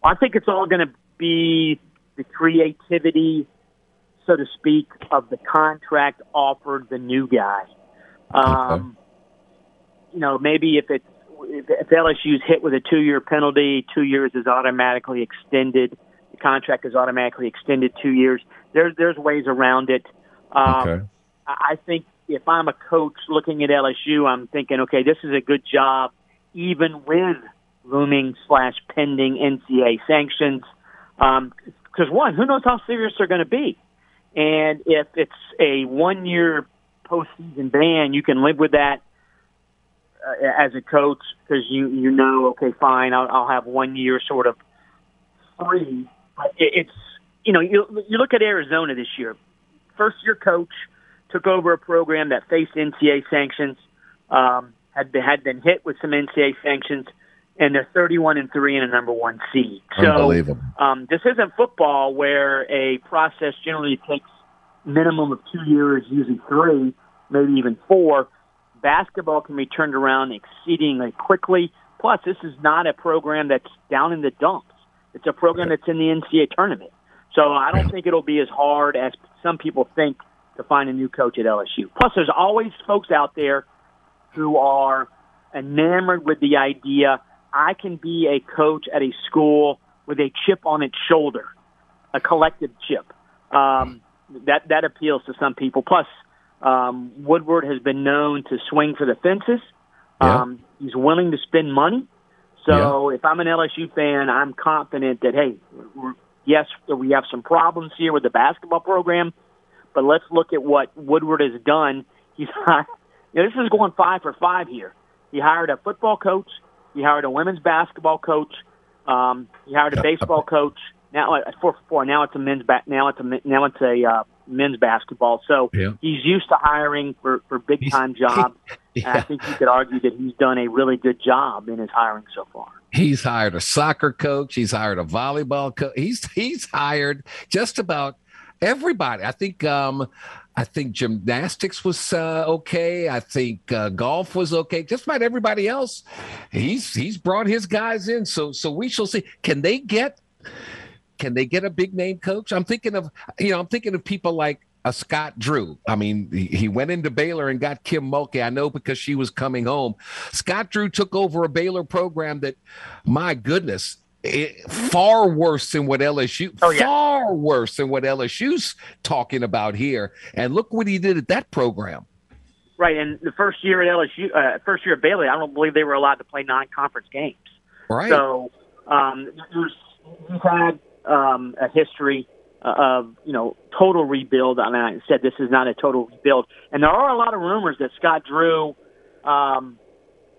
I think it's all going to be the creativity, so to speak, of the contract offered the new guy. Um, You know, maybe if it's if LSU's hit with a two-year penalty, two years is automatically extended. The contract is automatically extended two years. There's there's ways around it. Um, Okay. I I think if I'm a coach looking at LSU, I'm thinking, okay, this is a good job, even with looming slash pending NCAA sanctions. Because one, who knows how serious they're going to be? And if it's a one year postseason ban, you can live with that uh, as a coach because you you know, okay, fine, I'll, I'll have one year sort of free. But it, it's you know, you you look at Arizona this year, first year coach took over a program that faced NCAA sanctions, um, had been, had been hit with some NCAA sanctions, and they're 31 and three in a number one seed. So um, this isn't football where a process generally takes minimum of two years, usually three, maybe even four. Basketball can be turned around exceedingly quickly. Plus, this is not a program that's down in the dumps. It's a program that's in the NCAA tournament. So I don't think it'll be as hard as some people think to find a new coach at LSU. Plus, there's always folks out there who are enamored with the idea I can be a coach at a school with a chip on its shoulder, a collective chip. Um, that that appeals to some people. Plus, um, Woodward has been known to swing for the fences. Yeah. Um, he's willing to spend money. So if I'm an LSU fan, I'm confident that hey, yes, we have some problems here with the basketball program, but let's look at what Woodward has done. He's (laughs) you know, this is going five for five here. He hired a football coach. He hired a women's basketball coach. Um, he hired a baseball coach. Now uh, four for. Now it's a men's back. Now it's a now it's a uh, men's basketball. So Yeah. he's used to hiring for for big time (laughs) jobs. And I think you could argue that he's done a really good job in his hiring so far. He's hired a soccer coach. He's hired a volleyball coach. He's he's hired just about everybody. I think um, I think gymnastics was uh, okay. I think uh, golf was okay. Just about everybody else, he's he's brought his guys in. So so we shall see. Can they get? Can they get a big name coach? I'm thinking of you know I'm thinking of people like a Scott Drew. I mean, he went into Baylor and got Kim Mulkey. I know because she was coming home. Scott Drew took over a Baylor program that, my goodness, it, far worse than what LSU, Oh, yeah. far worse than what LSU's talking about here. And look what he did at that program. Right, and the first year at LSU, uh, first year at Baylor, I don't believe they were allowed to play non-conference games. Right. So um, there's, he's had um, a history uh, of you know total rebuild. I mean, I said this is not a total rebuild, and there are a lot of rumors that Scott Drew, um,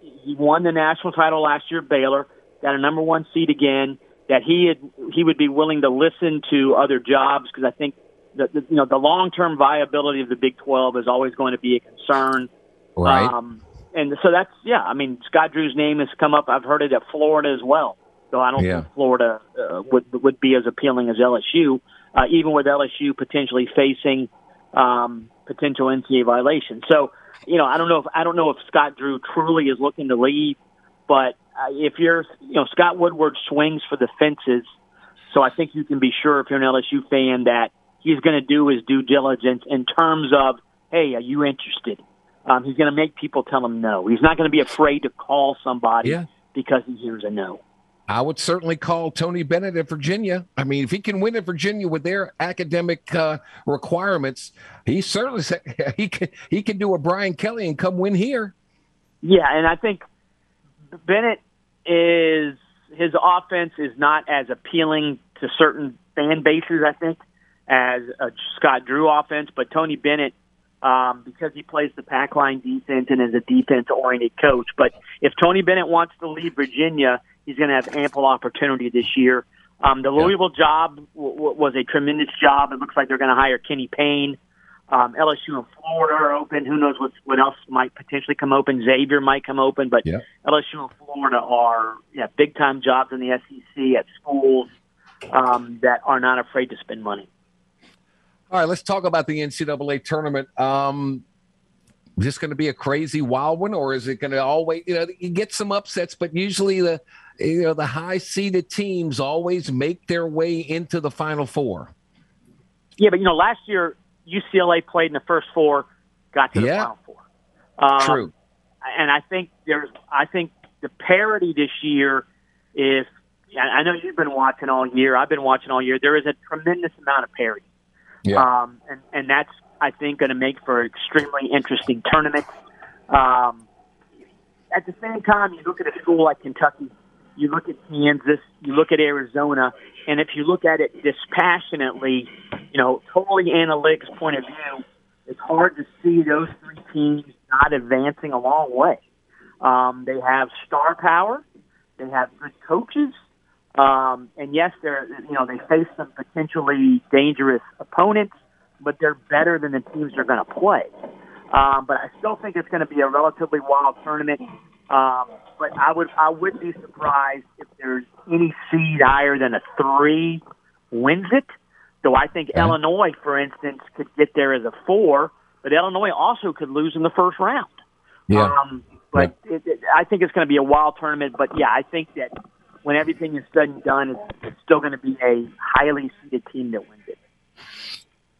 he won the national title last year at Baylor, got a number one seed again. That he had he would be willing to listen to other jobs because I think the, the you know the long term viability of the Big Twelve is always going to be a concern. Right. Um, and so that's yeah. I mean, Scott Drew's name has come up. I've heard it at Florida as well. So I don't Yeah. think Florida uh, would would be as appealing as LSU, uh, even with LSU potentially facing um, potential NCAA violations. So you know, I don't know if I don't know if Scott Drew truly is looking to leave, but uh, if you're you know Scott Woodward swings for the fences, so I think you can be sure if you're an LSU fan that he's going to do his due diligence in terms of, hey, are you interested? Um, he's going to make people tell him no. He's not going to be afraid to call somebody Yeah. because he hears a no. I would certainly call Tony Bennett at Virginia. I mean, if he can win at Virginia with their academic uh, requirements, he certainly (laughs) he can he can do a Brian Kelly and come win here. Yeah, and I think Bennett is his offense is not as appealing to certain fan bases, I think, as a Scott Drew offense. But Tony Bennett, um, because he plays the pack line defense and is a defense oriented coach. But if Tony Bennett wants to leave Virginia, he's going to have ample opportunity this year. Um, the Louisville job w- w- was a tremendous job. It looks like they're going to hire Kenny Payne. Um, LSU and Florida are open. Who knows what what else might potentially come open? Xavier might come open, but Yeah. LSU and Florida are yeah big time jobs in the SEC at schools um, that are not afraid to spend money. All right, let's talk about the NCAA tournament. Um, is this going to be a crazy wild one, or is it going to always, you know, you get some upsets, but usually the, you know, the high seeded teams always make their way into the final four. Yeah, but you know, last year UCLA played in the first four, got to the Yeah. final four. Um, True. and I think there's, I think the parity this year is. I know you've been watching all year. I've been watching all year. There is a tremendous amount of parity. Yeah. Um, and, and that's, I think, going to make for extremely interesting tournament. Um, at the same time, you look at a school like Kentucky, you look at Kansas, you look at Arizona, and if you look at it dispassionately, you know, totally analytics point of view, it's hard to see those three teams not advancing a long way. Um, they have star power, they have good coaches, um, and yes, they're you know they face some potentially dangerous opponents, but they're better than the teams they're going to play. Um, but I still think it's going to be a relatively wild tournament. Um, but I would I would be surprised if there's any seed higher than a three wins it. Though I think Yeah. Illinois, for instance, could get there as a four, but Illinois also could lose in the first round. Yeah. Um, but it, it, I think it's going to be a wild tournament. But yeah, I think that when everything is said and done, it's, it's still going to be a highly seeded team that wins it.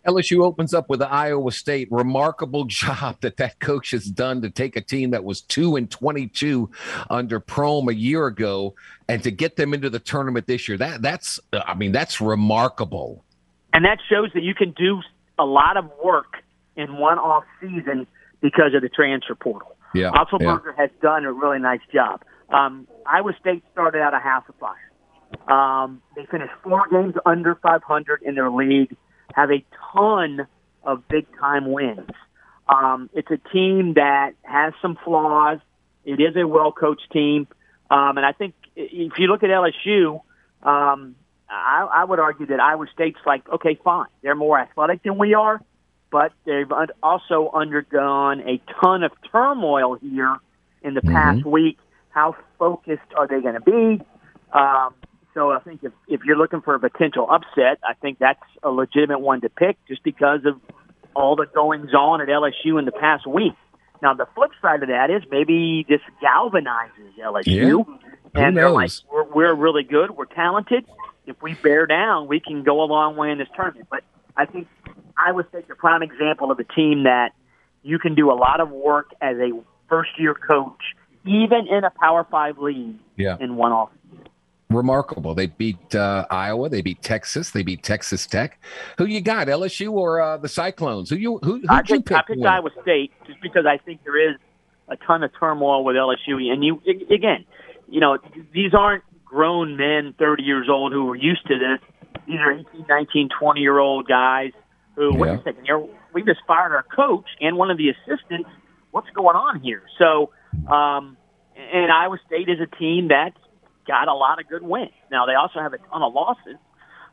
LSU opens up with Iowa State. Remarkable (laughs) job that that coach has done to take a team that was two and twenty-two under Prohm a year ago, and to get them into the tournament this year. That that's I mean that's remarkable. and that shows that you can do a lot of work in one off season because of the transfer portal. Yeah, Otzelberger has done a really nice job. Um, Iowa State started out a house of fire. Um, they finished four games under 500 in their league, have a ton of big time wins. Um, it's a team that has some flaws. It is a well coached team. Um, and I think if you look at LSU, um, I, I would argue that Iowa State's like, okay, fine. They're more athletic than we are, but they've also undergone a ton of turmoil here in the past week. How focused are they going to be? Um, so I think if, if you're looking for a potential upset, I think that's a legitimate one to pick just because of all the goings on at LSU in the past week. Now the flip side of that is maybe this galvanizes LSU, Yeah. And they're like, we're, we're really good, we're talented. If we bear down, we can go a long way in this tournament. But I think Iowa State's a prime example of a team that you can do a lot of work as a first year coach, even in a Power Five league, Yeah. in one off. Remarkable. They beat uh, Iowa. They beat Texas. They beat Texas Tech. Who you got, LSU or uh, the Cyclones? Who you who I who'd you picked, pick? I picked? Iowa State just because I think there is a ton of turmoil with LSU. And you again, you know, these aren't grown men, 30 years old, who are used to this. These are 18, 19, 20 year old guys who, wait a second, you're, we just fired our coach and one of the assistants. What's going on here? So, um, and Iowa State is a team that's got a lot of good wins. Now, they also have a ton of losses.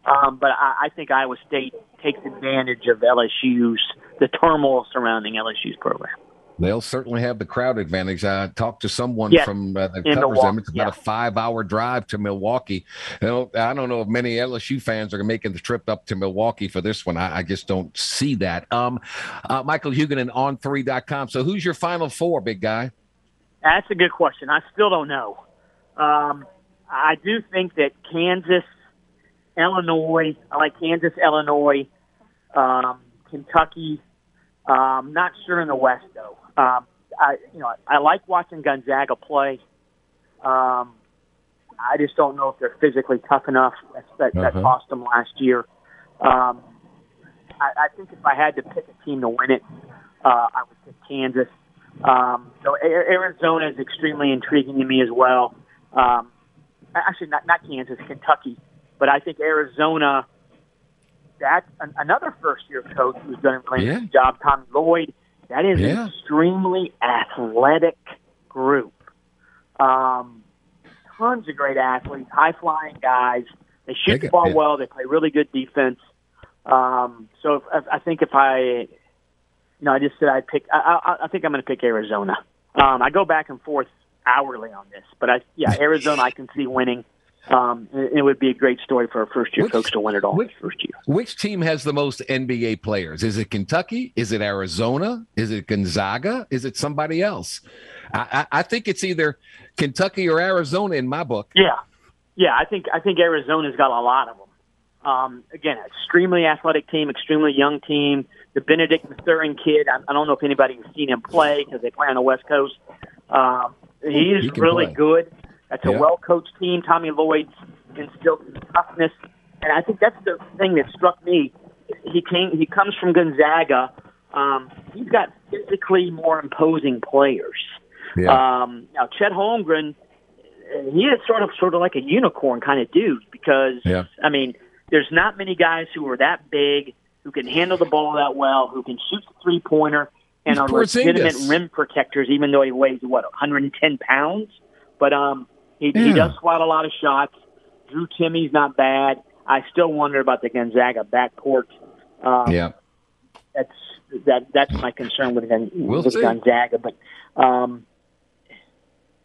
Um, but I, I think Iowa State takes advantage of LSU's the turmoil surrounding LSU's program. They'll certainly have the crowd advantage. I talked to someone Yes, from uh, that covers them. It's about yeah. a five-hour drive to Milwaukee. You know, I don't know if many LSU fans are making the trip up to Milwaukee for this one. I, I just don't see that. Um, uh, Michael Huguenin on three.com. So who's your final four, big guy? That's a good question. I still don't know. Um, I do think that Kansas, Illinois, I like Kansas, Illinois, um, Kentucky. Um, not sure in the West though. Um, I you know I like watching Gonzaga play. Um, I just don't know if they're physically tough enough. That, that, that Uh-huh. cost them last year. Um, I, I think if I had to pick a team to win it, uh, I would pick Kansas. Um, so A- Arizona is extremely intriguing to me as well. Um, actually, not not Kansas, Kentucky, but I think Arizona. That's an, another first-year coach who's done a really Yeah. good job, Tommy Lloyd. That is Yeah. an extremely athletic group. Um, tons of great athletes, high-flying guys. They shoot They the ball yeah. well. They play really good defense. Um, so if, I I think if I no, I just said I'd pick. I, I, I think I'm going to pick Arizona. Um, I go back and forth hourly on this, but I yeah, (laughs) Arizona I can see winning. Um, it, would be a great story for a first year Which- coach to win it all which- first year. Which team has the most NBA players? Is it Kentucky? Is it Arizona? Is it Gonzaga? Is it somebody else? I, I, I think it's either Kentucky or Arizona in my book. Yeah, yeah, I think I think Arizona's got a lot of them. Um, again, extremely athletic team, extremely young team. The Benedict Mathurin kid, I, I don't know if anybody's seen him play because they play on the West Coast. Um, he is He really play. good. That's a Yeah. well coached team. Tommy Lloyd's instilled toughness, and I think that's the thing that struck me. He came. He comes from Gonzaga. Um, he's got physically more imposing players. Um, now, Chet Holmgren, he is sort of sort of like a unicorn kind of dude because Yeah. I mean, there's not many guys who are that big who can handle the ball that well, who can shoot the three pointer, and are legitimate rim protectors. Even though he weighs what 110 pounds, but um, he, yeah. he does squat a lot of shots. Drew Timme's not bad. I still wonder about the Gonzaga backcourt. Um, yeah, that's that. That's my concern with, we'll with Gonzaga. But um,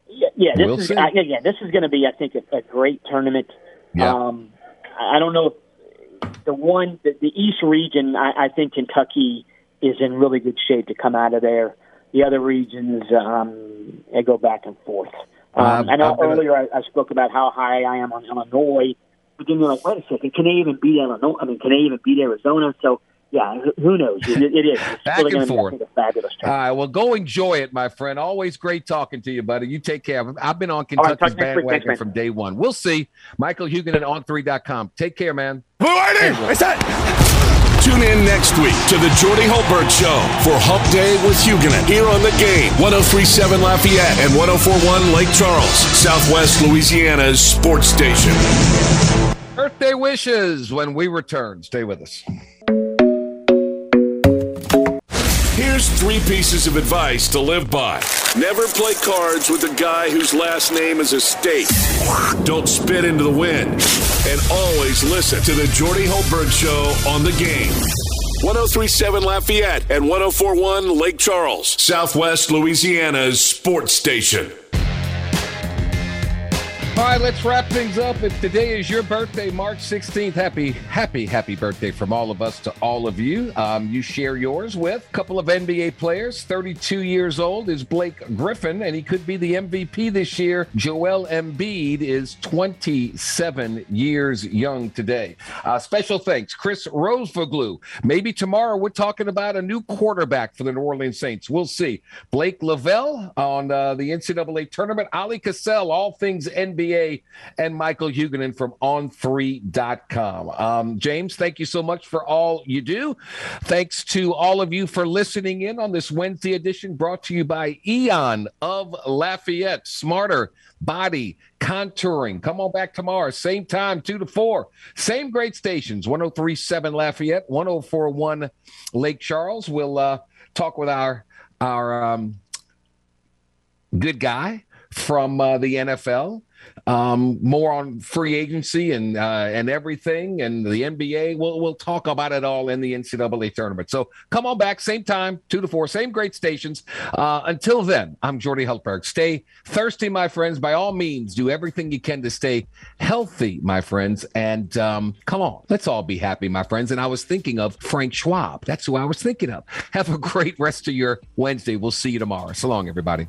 yeah, yeah, this we'll is I, yeah, this is going to be, I think, a, a great tournament. Yeah. Um, I don't know if the one the, the East region. I, I think Kentucky is in really good shape to come out of there. The other regions, um, they go back and forth. Um, I know gonna... earlier I, I spoke about how high I am on Illinois, but then you're like, wait a second, can they even beat Illinois? I mean, can they even beat Arizona? So yeah, who knows? It, it is. It's Back really and forth. Be, fabulous All right, well, go enjoy it, my friend. Always great talking to you, buddy. You take care. I've been on Kentucky's right, bandwagon from day one. We'll see. Michael Huguenin at on3.com. Take care, man. Blue What's that? Tune in next week to the Jordy Hultberg Show for Hump Day with Huguenin here on the game 1037 Lafayette and 1041 Lake Charles, Southwest Louisiana's sports station. Birthday wishes when we return. Stay with us. Here's three pieces of advice to live by. Never play cards with a guy whose last name is a state. Don't spit into the wind. And always listen to the Jordy Hultberg Show on the game. 1037 Lafayette and 1041 Lake Charles, Southwest Louisiana's sports station. All right, let's wrap things up. If today is your birthday, March 16th, happy, happy, happy birthday from all of us to all of you. Um, you share yours with a couple of NBA players. 32 years old is Blake Griffin, and he could be the MVP this year. Joel Embiid is 27 years young today. Uh, special thanks, Chris Rosvoglou. Maybe tomorrow we're talking about a new quarterback for the New Orleans Saints. We'll see. Blake Lovell on uh, the NCAA tournament. Oleh Kosel, all things NBA NBA and Michael Huguenin from on3.com. Um, James, thank you so much for all you do. Thanks to all of you for listening in on this Wednesday edition brought to you by Eon of Lafayette. Smarter body contouring. Come on back tomorrow, same time, 2 to 4. Same great stations 1037 Lafayette, 1041 Lake Charles. We'll uh, talk with our, our um, good guy from uh, the NFL um, more on free agency and uh, and everything, and the NBA. We'll we'll talk about it all in the NCAA tournament. So come on back, same time, two to four, same great stations. Uh, until then, I'm Jordy Hultberg. Stay thirsty, my friends. By all means, do everything you can to stay healthy, my friends. And um, come on, let's all be happy, my friends. And I was thinking of Frank Schwab. That's who I was thinking of. Have a great rest of your Wednesday. We'll see you tomorrow. So long, everybody.